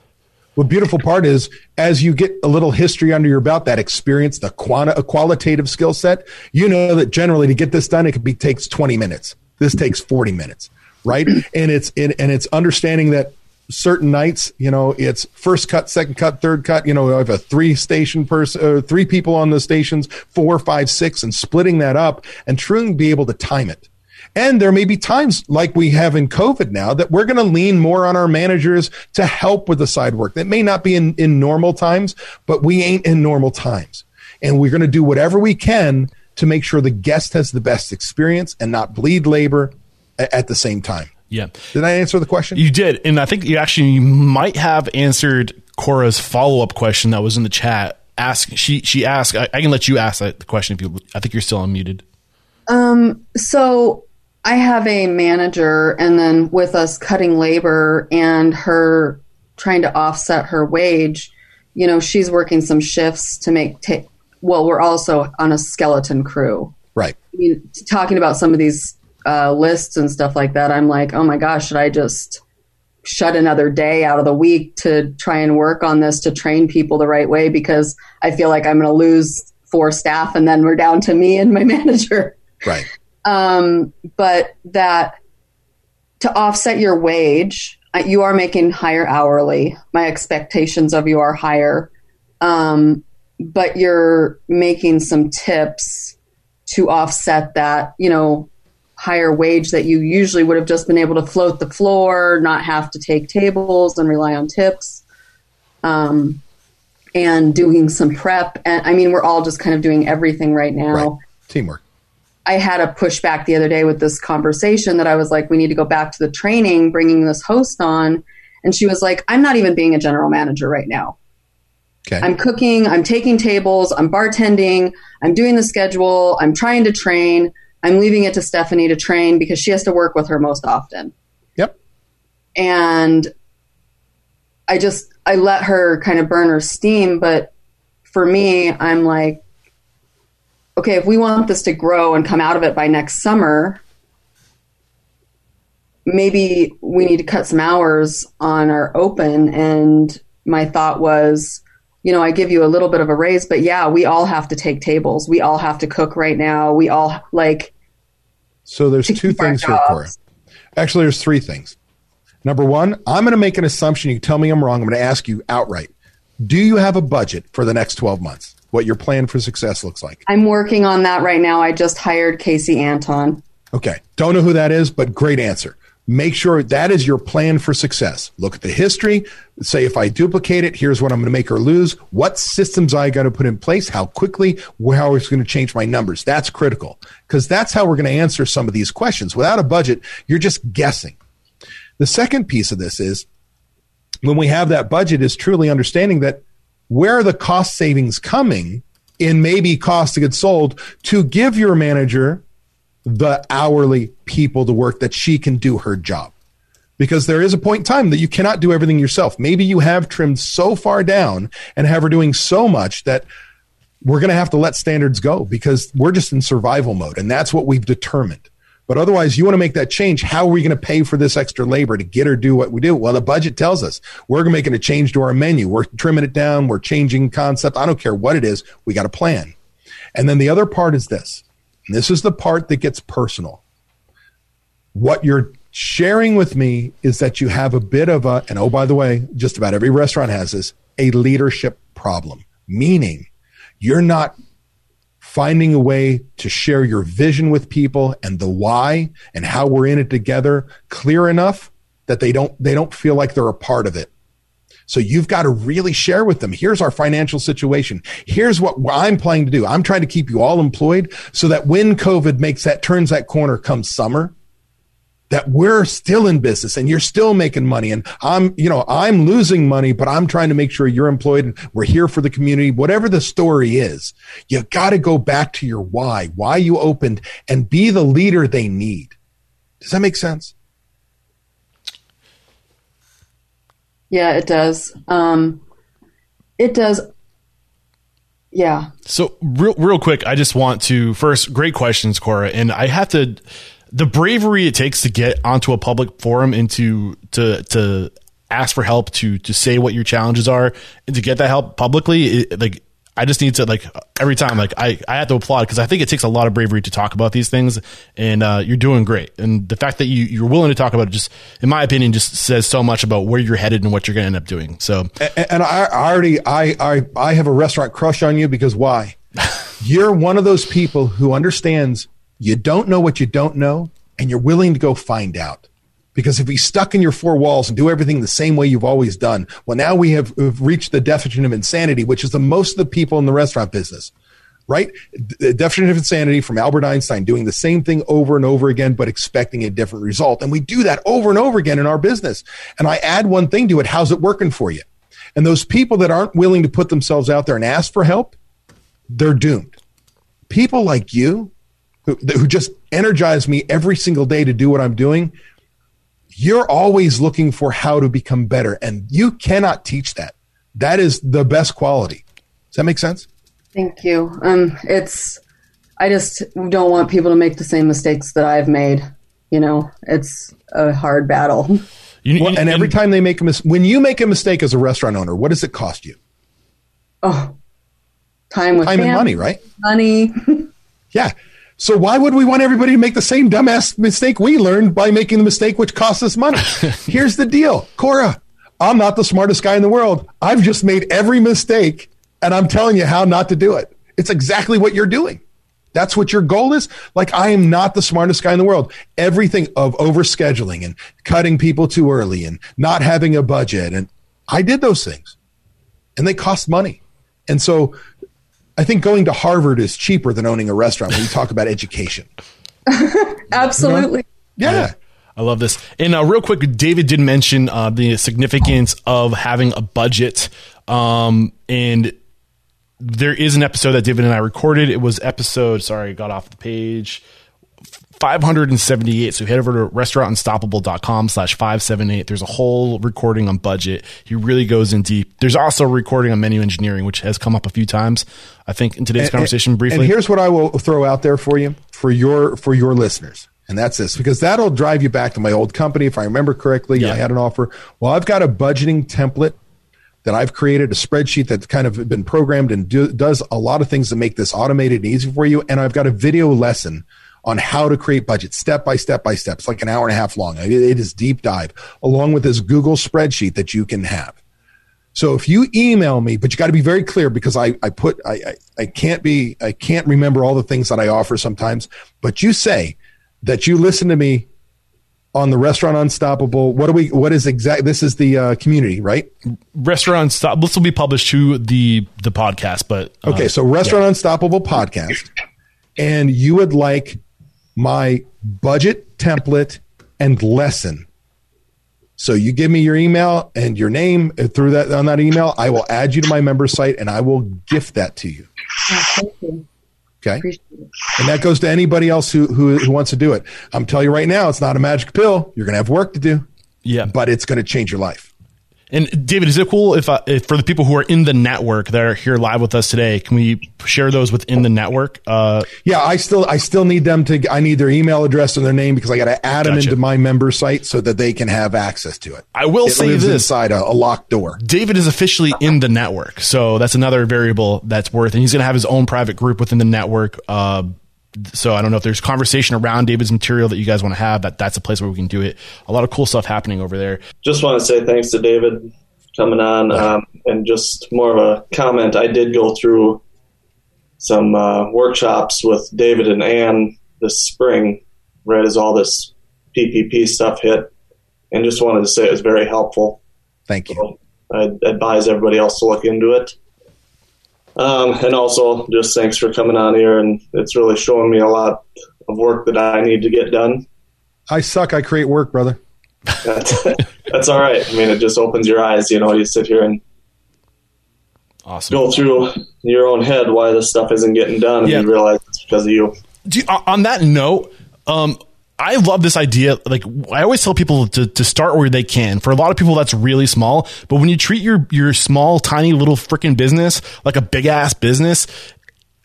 Well, beautiful part is as you get a little history under your belt, that experience, the quanti- qualitative skill set, you know that generally to get this done, it could be takes 20 minutes. This takes 40 minutes, right? and it's, it, and it's understanding that certain nights, you know, it's first cut, second cut, third cut. You know, I have a three station person, uh, three people on the stations, four, five, six, and splitting that up and truly be able to time it. And there may be times like we have in COVID now that we're going to lean more on our managers to help with the side work. That may not be in, in normal times, but we ain't in normal times. And we're going to do whatever we can to make sure the guest has the best experience and not bleed labor at the same time. Yeah. Did I answer the question? You did. And I think you actually you might have answered Cora's follow up question that was in the chat. Ask she she asked I, I, can let you ask the question if you I think you're still unmuted. Um so I have a manager and then with us cutting labor and her trying to offset her wage, you know, she's working some shifts to make ta- well, we're also on a skeleton crew. Right. I mean, talking about some of these uh, lists and stuff like that, I'm like, oh my gosh, should I just shut another day out of the week to try and work on this to train people the right way because I feel like I'm going to lose four staff and then we're down to me and my manager. Right. Um, but that to offset your wage, you are making higher hourly. My expectations of you are higher. Um, but you're making some tips to offset that, you know, higher wage that you usually would have just been able to float the floor, not have to take tables and rely on tips. Um, and doing some prep. And I mean, we're all just kind of doing everything right now. Right. Teamwork. I had a pushback the other day with this conversation that I was like, we need to go back to the training, bringing this host on. And she was like, I'm not even being a general manager right now. Okay. I'm cooking, I'm taking tables, I'm bartending, I'm doing the schedule, I'm trying to train. I'm leaving it to Stephanie to train because she has to work with her most often. Yep. And I just I let her kind of burn her steam, but for me, I'm like okay, if we want this to grow and come out of it by next summer, maybe we need to cut some hours on our open and my thought was you know, I give you a little bit of a raise, but yeah, we all have to take tables. We all have to cook right now. We all like. So there's two things here, Cora. Actually, there's three things. Number one, I'm going to make an assumption. You tell me I'm wrong. I'm going to ask you outright. Do you have a budget for the next 12 months? What your plan for success looks like? I'm working on that right now. I just hired Casey Anton. Okay. Don't know who that is, but great answer make sure that is your plan for success. Look at the history. Say, if I duplicate it, here's what I'm going to make her lose. What systems I got to put in place? How quickly? How it's going to change my numbers? That's critical because that's how we're going to answer some of these questions. Without a budget, you're just guessing. The second piece of this is when we have that budget is truly understanding that where are the cost savings coming in maybe cost of goods sold to give your manager the hourly people to work that she can do her job. Because there is a point in time that you cannot do everything yourself. Maybe you have trimmed so far down and have her doing so much that we're going to have to let standards go because we're just in survival mode. And that's what we've determined. But otherwise, you want to make that change. How are we going to pay for this extra labor to get her do what we do? Well, the budget tells us we're making a change to our menu. We're trimming it down. We're changing concept. I don't care what it is. We got a plan. And then the other part is this this is the part that gets personal. What you're sharing with me is that you have a bit of a, and oh, by the way, just about every restaurant has this, a leadership problem, meaning you're not finding a way to share your vision with people and the why and how we're in it together clear enough that they don't they don't feel like they're a part of it so you've got to really share with them. Here's our financial situation. Here's what I'm planning to do. I'm trying to keep you all employed so that when COVID makes that turns that corner come summer, that we're still in business and you're still making money and I'm, you know, I'm losing money, but I'm trying to make sure you're employed and we're here for the community. Whatever the story is, you got to go back to your why, why you opened and be the leader they need. Does that make sense? Yeah, it does. Um, it does. Yeah. So real, real quick, I just want to first, great questions, Cora, and I have to the bravery it takes to get onto a public forum and to to to ask for help to to say what your challenges are and to get that help publicly it, like I just need to like every time like I, I have to applaud because I think it takes a lot of bravery to talk about these things and uh, you're doing great. And the fact that you you're willing to talk about it just in my opinion just says so much about where you're headed and what you're going to end up doing. So and, and I, I, already I, I I have a restaurant crush on you because why? You're one of those people who understands you don't know what you don't know and you're willing to go find out because if we stuck in your four walls and do everything the same way you've always done, well, now we have reached the definition of insanity, which is the most of the people in the restaurant business, right? The definition of insanity from Albert Einstein, doing the same thing over and over again, but expecting a different result. And we do that over and over again in our business. And I add one thing to it. How's it working for you? And those people that aren't willing to put themselves out there and ask for help, they're doomed. People like you who, who just energize me every single day to do what I'm doing you're always looking for how to become better and you cannot teach that that is the best quality does that make sense thank you um it's i just don't want people to make the same mistakes that i've made you know it's a hard battle You- Well, and every time they make a mis- when you make a mistake as a restaurant owner, what does it cost you? Oh, time with Time and money, right? Money. Yeah. So why would we want everybody to make the same dumbass mistake we learned by making the mistake which costs us money? Here's the deal, Cora. I'm not the smartest guy in the world. I've just made every mistake and I'm telling you how not to do it. It's exactly what you're doing. That's what your goal is. Like I am not the smartest guy in the world. Everything of overscheduling and cutting people too early and not having a budget and I did those things. And they cost money. And so I think going to Harvard is cheaper than owning a restaurant when you talk about education. Absolutely. Yeah. I love this. And uh, real quick, David did mention uh, the significance of having a budget. Um, and there is an episode that David and I recorded. It was episode, sorry, I got off the page. 578. So head over to restaurantunstoppable.com slash 578. There's a whole recording on budget. He really goes in deep. There's also a recording on menu engineering, which has come up a few times, I think, in today's conversation briefly. And here's what I will throw out there for you for your for your listeners. And that's this because that'll drive you back to my old company if I remember correctly. Yeah. I had an offer. Well, I've got a budgeting template that I've created a spreadsheet that's kind of been programmed and do, does a lot of things to make this automated and easy for you. And I've got a video lesson on how to create budgets step by step by step. It's like an hour and a half long. It- is deep dive along with this Google spreadsheet that you can have. So if you email me, but you got to be very clear because I, I put, I, I, I can't be, I can't remember all the things that I offer sometimes, but you say that you listen to me on the restaurant unstoppable. What do we, what is exact? This is the uh, community, right? Restaurant Stop. This will be published to the, the podcast, but. uh, Okay. So restaurant unstoppable podcast and you would like my budget template and lesson. So you give me your email and your name uh, through that on that email. I will add you to my member site and I will gift that to you. Oh, thank you. Okay. And that goes to anybody else who, who, who wants to do it. I'm telling you right now, it's not a magic pill. You're going to have work to do, yeah. but it's going to change your life. And David, is it cool if, uh, if for the people who are in the network that are here live with us today, can we share those within the network? Uh, Yeah, I still I still need them to. I need their email address and their name because I got to add them into my member site so that they can have access to it. I will it say this. inside a, a locked door. David is officially in the network, so that's another variable that's worth. And he's going to have his own private group within the network. Uh, so I don't know if there's conversation around David's material that you guys want to have. That that's a place where we can do it. A lot of cool stuff happening over there. just want to say thanks to David coming on, um, and just more of a comment. I did go through some uh, workshops with David and Ann this spring, right as all this PPP stuff hit, and just wanted to say it was very helpful. Thank you. So I advise everybody else to look into it. Um, and also, just thanks for coming on here, and it's really showing me a lot of work that I need to get done. I suck. I create work, brother. That's, that's all right. I mean, it just opens your eyes. You know, you sit here and Awesome. go through your own head why this stuff isn't getting done, and Yeah. you realize it's because of you. Do you- on that note, um, I love this idea. Like I always tell people to, to start where they can. For a lot of people, that's really small. But when you treat your your small, tiny little freaking business like a big ass business,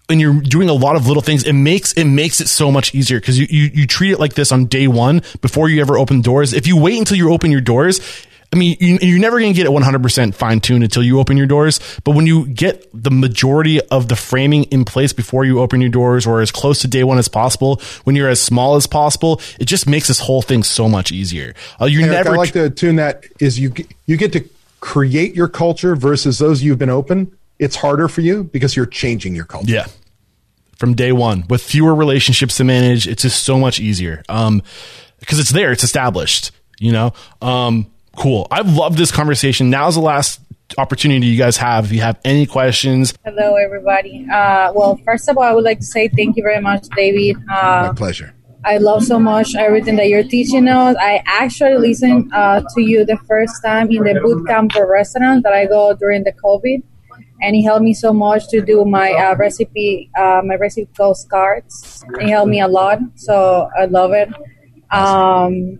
and you're doing a lot of little things, it makes it makes it so much easier because you, you you treat it like this on day one before you ever open doors. If you wait until you open your doors. I mean, you, you're never going to get it 100% fine tuned until you open your doors. But when you get the majority of the framing in place before you open your doors or as close to day one as possible, when you're as small as possible, it just makes this whole thing so much easier. Uh, you never I like to tune that is you get- you get to create your culture versus those you've been open. It's harder for you because you're changing your culture. Yeah. From day one, with fewer relationships to manage, it's just so much easier. Um, because it's there, it's established. You know. Um, cool. I've loved this conversation. Now's the last opportunity you guys have. If you have any questions, Hello, everybody. Uh, well, first of all, I would like to say thank you very much, David. My Uh, pleasure. I love so much everything that you're teaching us. I actually listened uh, to you the first time in the boot camp for restaurants that I go during the COVID, and it helped me so much to do my uh, recipe, uh, my recipe postcards. It helped me a lot, so I love it. Um,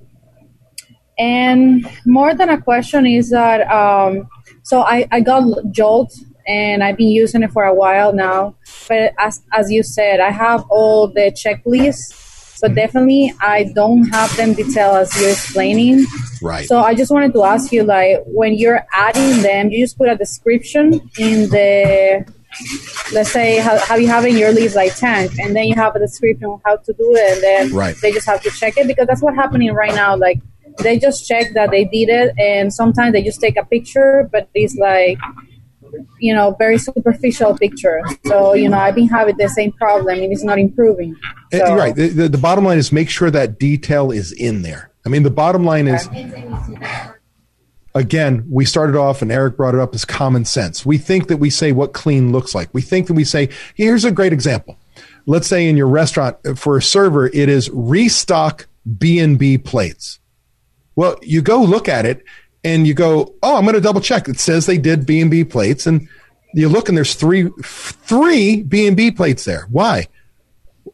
and more than a question is that um, so I, I got Jolt and I've been using it for a while now. But as, as you said, I have all the checklists So definitely, I don't have them detailed as you're explaining. Right. So I just wanted to ask you, like, when you're adding them, you just put a description in the, let's say, how, how you have in your leaves like tank, and then you have a description of how to do it, and then Right. they just have to check it because that's what's happening right now. Like, they just check that they did it, and sometimes they just take a picture, but it's like, you know, very superficial picture. So you know, I've been having the same problem, and it's not improving. Uh, So, right. The, the, the bottom line is make sure that detail is in there. I mean, the bottom line is, again, we started off and Eric brought it up as common sense. We think that we say what clean looks like. We think that we say, here's a great example. Let's say in your restaurant for a server, it is restock B&B plates. Well, you go look at it and you go, oh, I'm going to double check. It says they did B&B plates and you look and there's three, three B&B plates there. Why?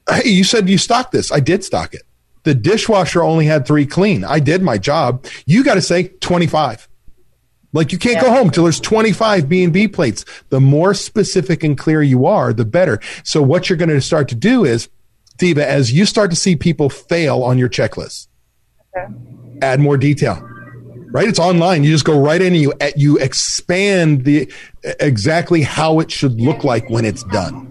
hey, you said you stocked this. I did stock it. The dishwasher only had three clean. I did my job. You got to say 25. Like you can't go home till there's 25 B&B plates. The more specific and clear you are, the better. So what you're going to start to do is, Diva, as you start to see people fail on your checklist, add more detail. Right? It's online. You just go right in and you you expand the exactly how it should look like when it's done.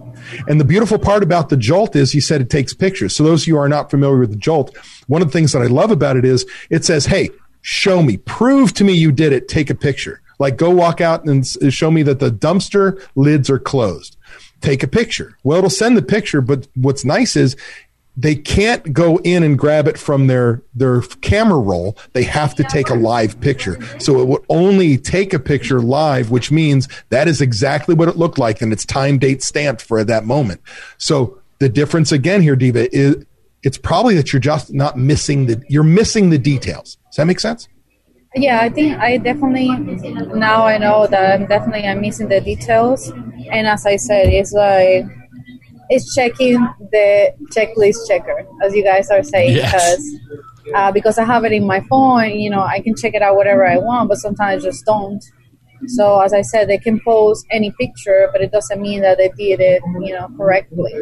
And the beautiful part about the Jolt is you said it takes pictures. So those of you who are not familiar with the Jolt, one of the things that I love about it is it says, "Hey, show me, prove to me you did it. Take a picture. Like go walk out and show me that the dumpster lids are closed. Take a picture." Well, it'll send the picture, but what's nice is they can't go in and grab it from their their camera roll. They have to take a live picture. So it would only take a picture live which means that is exactly what it looked like and it's time date stamped for that moment. So the difference again here diva is it's probably that you're just not missing the you're missing the details. Does that make sense? Yeah, I think I definitely now I know that I'm definitely I'm missing the details, and as I said, it's like it's checking the checklist checker, as you guys are saying, Yes. because uh, because I have it in my phone, you know, I can check it out whatever I want, but sometimes I just don't. So as I said, they can post any picture, but it doesn't mean that they did it, you know, correctly.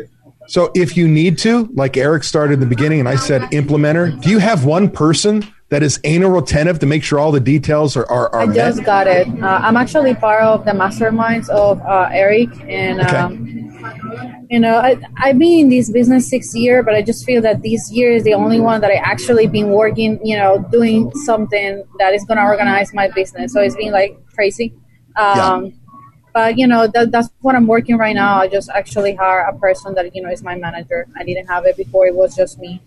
so if you need to like eric started in the beginning and i said implementer do you have one person that is anal retentive to make sure all the details are, are, are I met? just got it. Uh, I'm actually part of the masterminds of uh, Eric, and Okay. um, you know, I, I've been in this business six years, but I just feel that this year is the only one that I actually been working. You know, doing something that is going to organize my business. So it's been like crazy. Um, But you know, that, that's what I'm working right now. I just actually hire a person that you know is my manager. I didn't have it before; it was just me.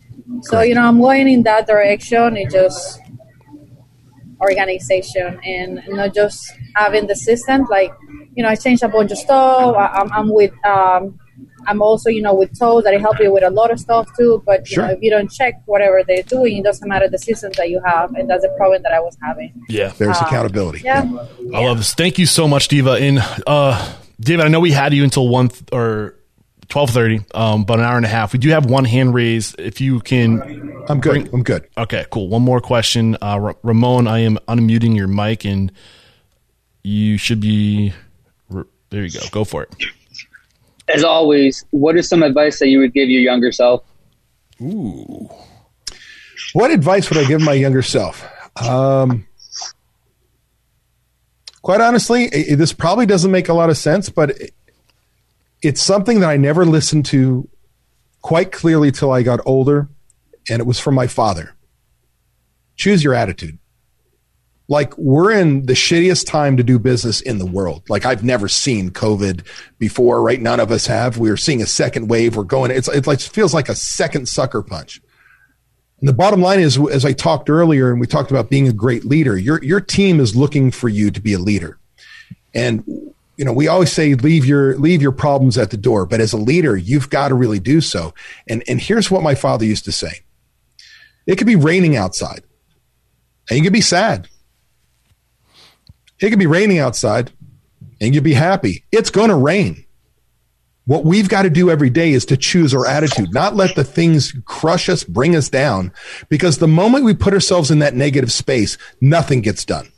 So you know, I'm going in that direction. It just organization and not just having the system. Like, you know, I changed a bunch of stuff. I, I'm, I'm with, um, I'm also, you know, with Toad that I help you with a lot of stuff too. But you Sure. know, if you don't check whatever they're doing, it doesn't matter the systems that you have, and that's the problem that I was having. Yeah. there's accountability Yeah, I love this. Thank you so much, Diva. And uh, David, I know we had you until one th- or twelve thirty, um, about an hour and a half. We do have one hand raised. If you can, i'm good i'm good okay, cool. One more question, uh, Ra- Ramon. I am unmuting your mic, and you should be. There you go. Go for it. As always, what is some advice that you would give your younger self? Ooh. What advice would I give my younger self? Um, quite honestly, i- this probably doesn't make a lot of sense, but it- it's something that I never listened to quite clearly till I got older, and it was from my father. Choose your attitude. Like we're in the shittiest time to do business in the world. Like I've never seen COVID before, right? None of us have. We are seeing a second wave. We're going. It's it's like it feels like a second sucker punch. And the bottom line is, as I talked earlier, and we talked about being a great leader, your your team is looking for you to be a leader. And you know, we always say leave your leave your problems at the door, but as a leader, you've got to really do so. And and here's what my father used to say: It could be raining outside, and you could be sad. It could be raining outside, and you'd be happy. It's going to rain. What we've got to do every day is to choose our attitude, not let the things crush us, bring us down, because the moment we put ourselves in that negative space, nothing gets done.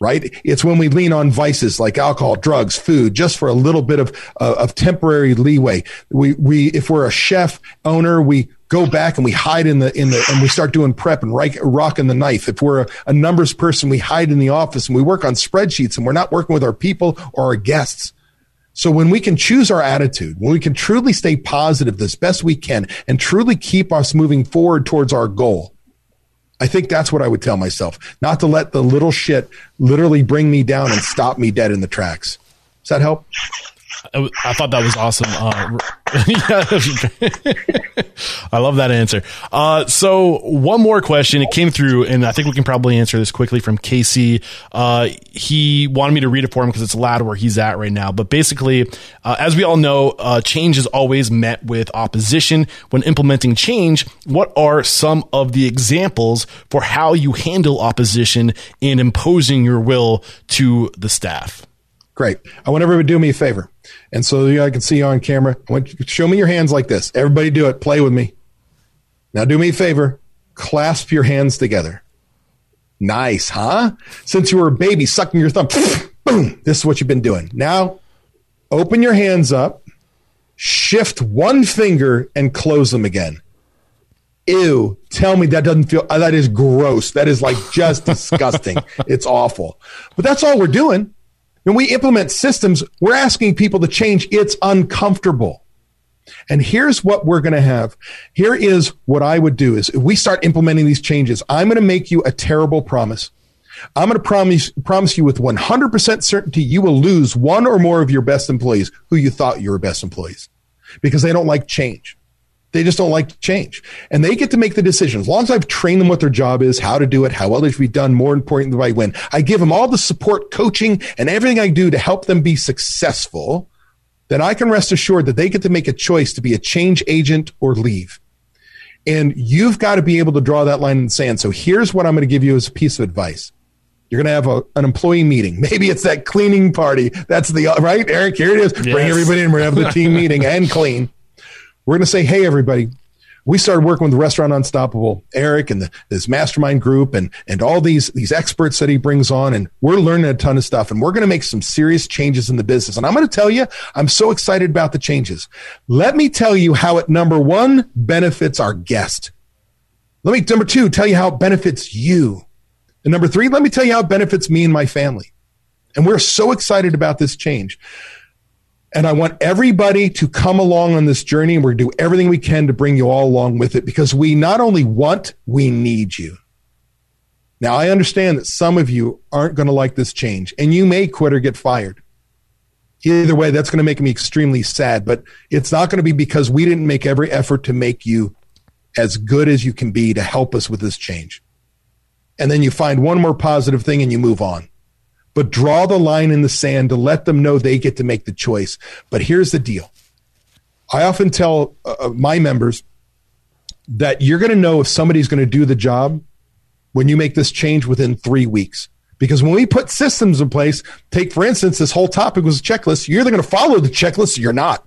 Right? It's when we lean on vices like alcohol, drugs, food, just for a little bit of uh, of temporary leeway. We we if we're a chef owner, we go back and we hide in the in the and we start doing prep and right, rocking the knife. If we're a, a numbers person, we hide in the office and we work on spreadsheets and we're not working with our people or our guests. So when we can choose our attitude, when we can truly stay positive as best we can and truly keep us moving forward towards our goal, I think that's what I would tell myself, not to let the little shit literally bring me down and stop me dead in the tracks. Does that help? I thought that was awesome. Uh, I love that answer. Uh, so one more question. It came through, and I think we can probably answer this quickly from Casey. Uh, he wanted me to read it for him because it's loud where he's at right now. But basically, uh, as we all know, uh, change is always met with opposition. When implementing change, what are some of the examples for how you handle opposition in imposing your will to the staff? Great. I want everybody to do me a favor. And so you know, I can see you on camera. I want you, show me your hands like this. Everybody do it. Play with me. Now do me a favor. Clasp your hands together. Nice, huh? Since you were a baby sucking your thumb, boom, this is what you've been doing. Now open your hands up, shift one finger and close them again. Ew, tell me that doesn't feel, that is gross. That is like just disgusting. It's awful. But that's all we're doing. When we implement systems, we're asking people to change. It's uncomfortable. And here's what we're going to have. Here is what I would do is if we start implementing these changes, I'm going to make you a terrible promise. I'm going to promise, promise you with 100% certainty you will lose one or more of your best employees who you thought you were best employees because they don't like change. They just don't like to change. And they get to make the decision. As long as I've trained them what their job is, how to do it, how well it should be done, more importantly, the right win. I give them all the support, coaching, and everything I do to help them be successful, then I can rest assured that they get to make a choice to be a change agent or leave. And you've got to be able to draw that line in the sand. So here's what I'm going to give you as a piece of advice. You're going to have a, an employee meeting. Maybe it's that cleaning party. That's the, right? Eric, here it is. Yes. Bring everybody in. We're going to have the team meeting and clean. We're going to say, hey, everybody, we started working with Restaurant Unstoppable, Eric and the, this mastermind group and, and all these, these experts that he brings on. And we're learning a ton of stuff and we're going to make some serious changes in the business. And I'm going to tell you, I'm so excited about the changes. Let me tell you how it, number one, benefits our guest. Let me, number two, tell you how it benefits you. And number three, let me tell you how it benefits me and my family. And we're so excited about this change. And I want everybody to come along on this journey. And we're going to do everything we can to bring you all along with it because we not only want, we need you. Now, I understand that some of you aren't going to like this change and you may quit or get fired. Either way, that's going to make me extremely sad, but it's not going to be because we didn't make every effort to make you as good as you can be to help us with this change. And then you find one more positive thing and you move on but draw the line in the sand to let them know they get to make the choice. But here's the deal I often tell uh, uh my members that you're going to know if somebody's going to do the job when you make this change within three weeks. Because when we put systems in place, take for instance, this whole topic was a checklist. You're either going to follow the checklist or you're not.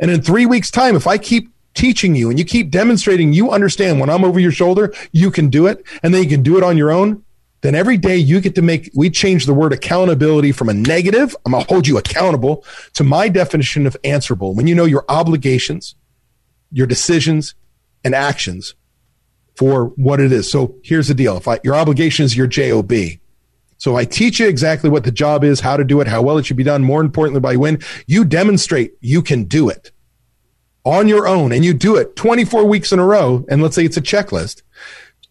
And in three weeks' time, if I keep teaching you and you keep demonstrating you understand when I'm over your shoulder, you can do it, and then you can do it on your own, then every day you get to make, we change the word accountability from a negative, I'm going to hold you accountable, to my definition of answerable. When you know your obligations, your decisions, and actions for what it is. So here's the deal. If I, your obligation is your job. So I teach you exactly what the job is, how to do it, how well it should be done. More importantly, by when you demonstrate you can do it on your own and you do it 24 weeks in a row. And let's say it's a checklist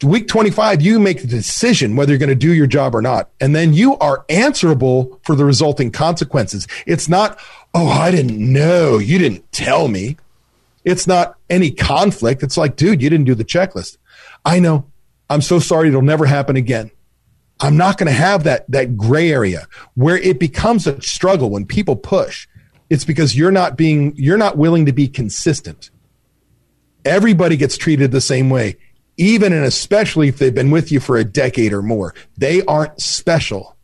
week 25, you make the decision whether you're going to do your job or not. And then you are answerable for the resulting consequences. It's not, oh, I didn't know. You didn't tell me. It's not any conflict. It's like, dude, you didn't do the checklist. I know. I'm so sorry. It'll never happen again. I'm not going to have that, that gray area where it becomes a struggle when people push. It's because you're not being, you're not willing to be consistent. Everybody gets treated the same way even and especially if they've been with you for a decade or more. They aren't special.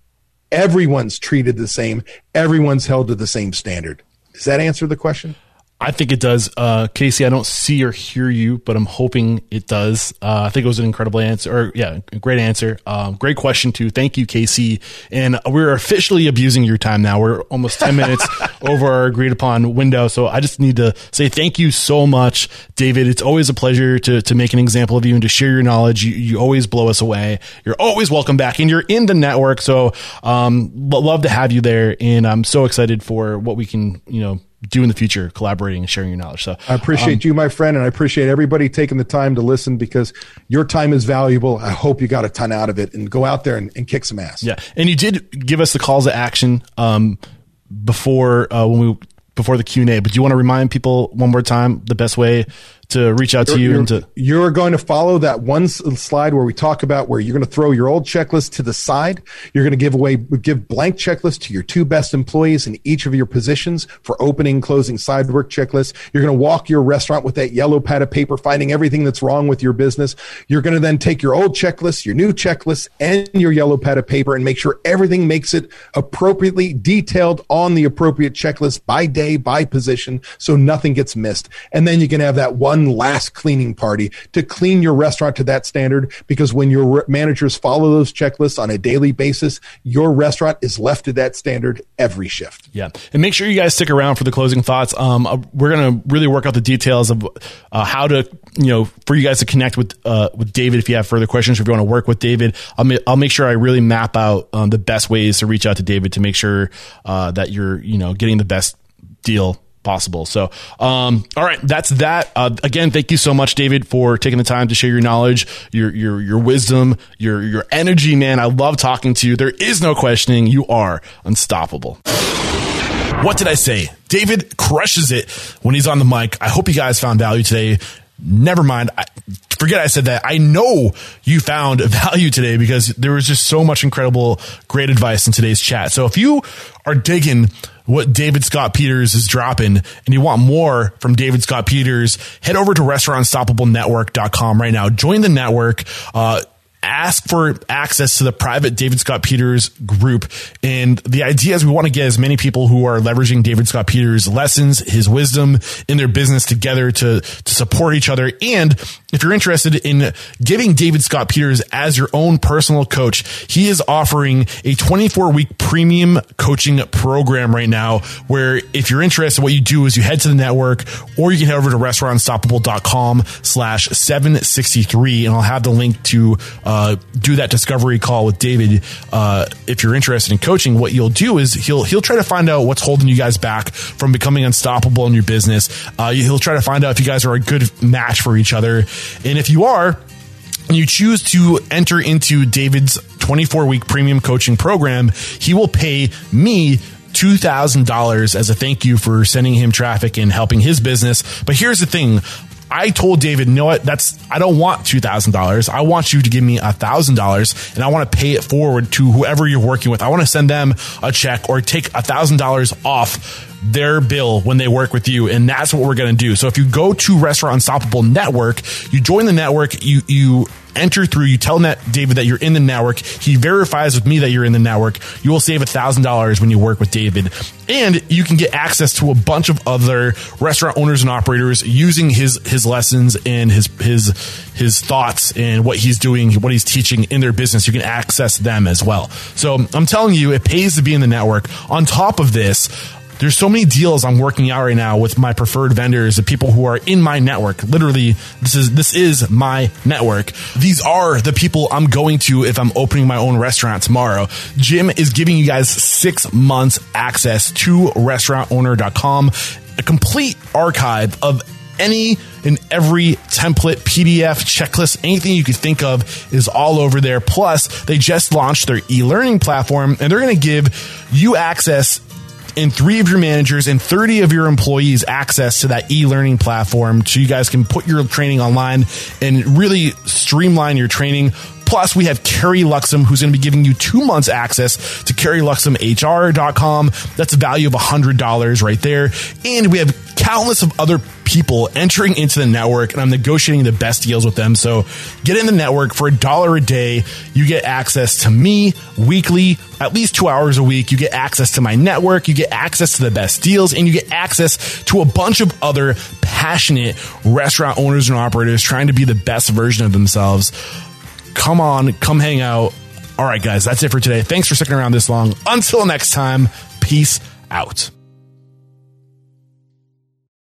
Everyone's treated the same. Everyone's held to the same standard. Does that answer the question? I think it does. Uh, Casey, I don't see or hear you, but I'm hoping it does. Uh, I think it was an incredible answer, or yeah, great answer. Um, great question too. Thank you, Casey. And we're officially abusing your time now. We're almost 10 minutes over our agreed upon window. So I just need to say thank you so much, David. It's always a pleasure to, to make an example of you and to share your knowledge. You, you always blow us away. You're always welcome back and you're in the network. So, um, love to have you there. And I'm so excited for what we can, you know, do in the future, collaborating and sharing your knowledge. So I appreciate um, you, my friend, and I appreciate everybody taking the time to listen because your time is valuable. I hope you got a ton out of it and go out there and, and kick some ass. Yeah. And you did give us the calls to action, um, before, uh, when we, before the Q and A, but do you want to remind people one more time the best way to reach out to you you're, and to you're going to follow that one slide where we talk about where you're going to throw your old checklist to the side. You're going to give away give blank checklists to your two best employees in each of your positions for opening closing side work checklists. You're going to walk your restaurant with that yellow pad of paper finding everything that's wrong with your business. You're going to then take your old checklist your new checklist and your yellow pad of paper and make sure everything makes it appropriately detailed on the appropriate checklist by day by position so nothing gets missed. And then you can have that one one last cleaning party to clean your restaurant to that standard. Because when your managers follow those checklists on a daily basis, your restaurant is left to that standard every shift. Yeah. And make sure you guys stick around for the closing thoughts. Um, uh, we're going to really work out the details of uh, how to, you know, for you guys to connect with, uh, with David if you have further questions, or if you want to work with David. I'll, ma- I'll make sure I really map out um, the best ways to reach out to David to make sure uh, that you're, you know, getting the best deal possible. So, um, all right, that's that. Uh, again, thank you so much, David, for taking the time to share your knowledge, your your your wisdom, your your energy, man. I love talking to you. There is no questioning. You are unstoppable. What did I say? David crushes it when he's on the mic. I hope you guys found value today. Never mind. I, forget I said that. I know you found value today because there was just so much incredible, great advice in today's chat. So if you are digging what David Scott Peters is dropping and you want more from David Scott Peters, head over to restaurantunstoppablenetwork.com right now. Join the network. Uh, ask for access to the private David Scott Peters group. And the idea is we want to get as many people who are leveraging David Scott Peters lessons, his wisdom in their business together to, to support each other. And if you're interested in giving David Scott Peters as your own personal coach, he is offering a 24 week premium coaching program right now where if you're interested, what you do is you head to the network or you can head over to restaurantunstoppable.com slash 763 and I'll have the link to uh, do that discovery call with David. Uh, if you're interested in coaching, what you'll do is he'll he'll try to find out what's holding you guys back from becoming unstoppable in your business. Uh, he'll try to find out if you guys are a good match for each other, and if you are, and you choose to enter into David's 24 week premium coaching program, he will pay me $2,000 as a thank you for sending him traffic and helping his business. But here's the thing I told David, you know what? That's I don't want two thousand dollars. I want you to give me a thousand dollars, and I want to pay it forward to whoever you're working with. I want to send them a check or take a thousand dollars off their bill when they work with you. And that's what we're going to do. So if you go to Restaurant Unstoppable Network, you join the network, you, you enter through, you tell Net David that you're in the network. He verifies with me that you're in the network. You will save a thousand dollars when you work with David. And you can get access to a bunch of other restaurant owners and operators using his, his lessons and his, his, his thoughts and what he's doing, what he's teaching in their business. You can access them as well. So I'm telling you, it pays to be in the network. On top of this, there's so many deals I'm working out right now with my preferred vendors, the people who are in my network. Literally, this is this is my network. These are the people I'm going to if I'm opening my own restaurant tomorrow. Jim is giving you guys six months access to restaurantowner.com, a complete archive of any and every template, PDF, checklist, anything you could think of is all over there. Plus, they just launched their e-learning platform and they're going to give you access and three of your managers and 30 of your employees access to that e-learning platform so you guys can put your training online and really streamline your training. Plus, we have Carrie Luxem, who's going to be giving you two months access to CarrieLuxemHR.com. That's a value of $100 right there. And we have countless of other people entering into the network and I'm negotiating the best deals with them. So get in the network for a dollar a day. You get access to me weekly, at least two hours a week. You get access to my network. You get access to the best deals and you get access to a bunch of other passionate restaurant owners and operators trying to be the best version of themselves. Come on, come hang out. All right, guys, that's it for today. Thanks for sticking around this long. Until next time, peace out.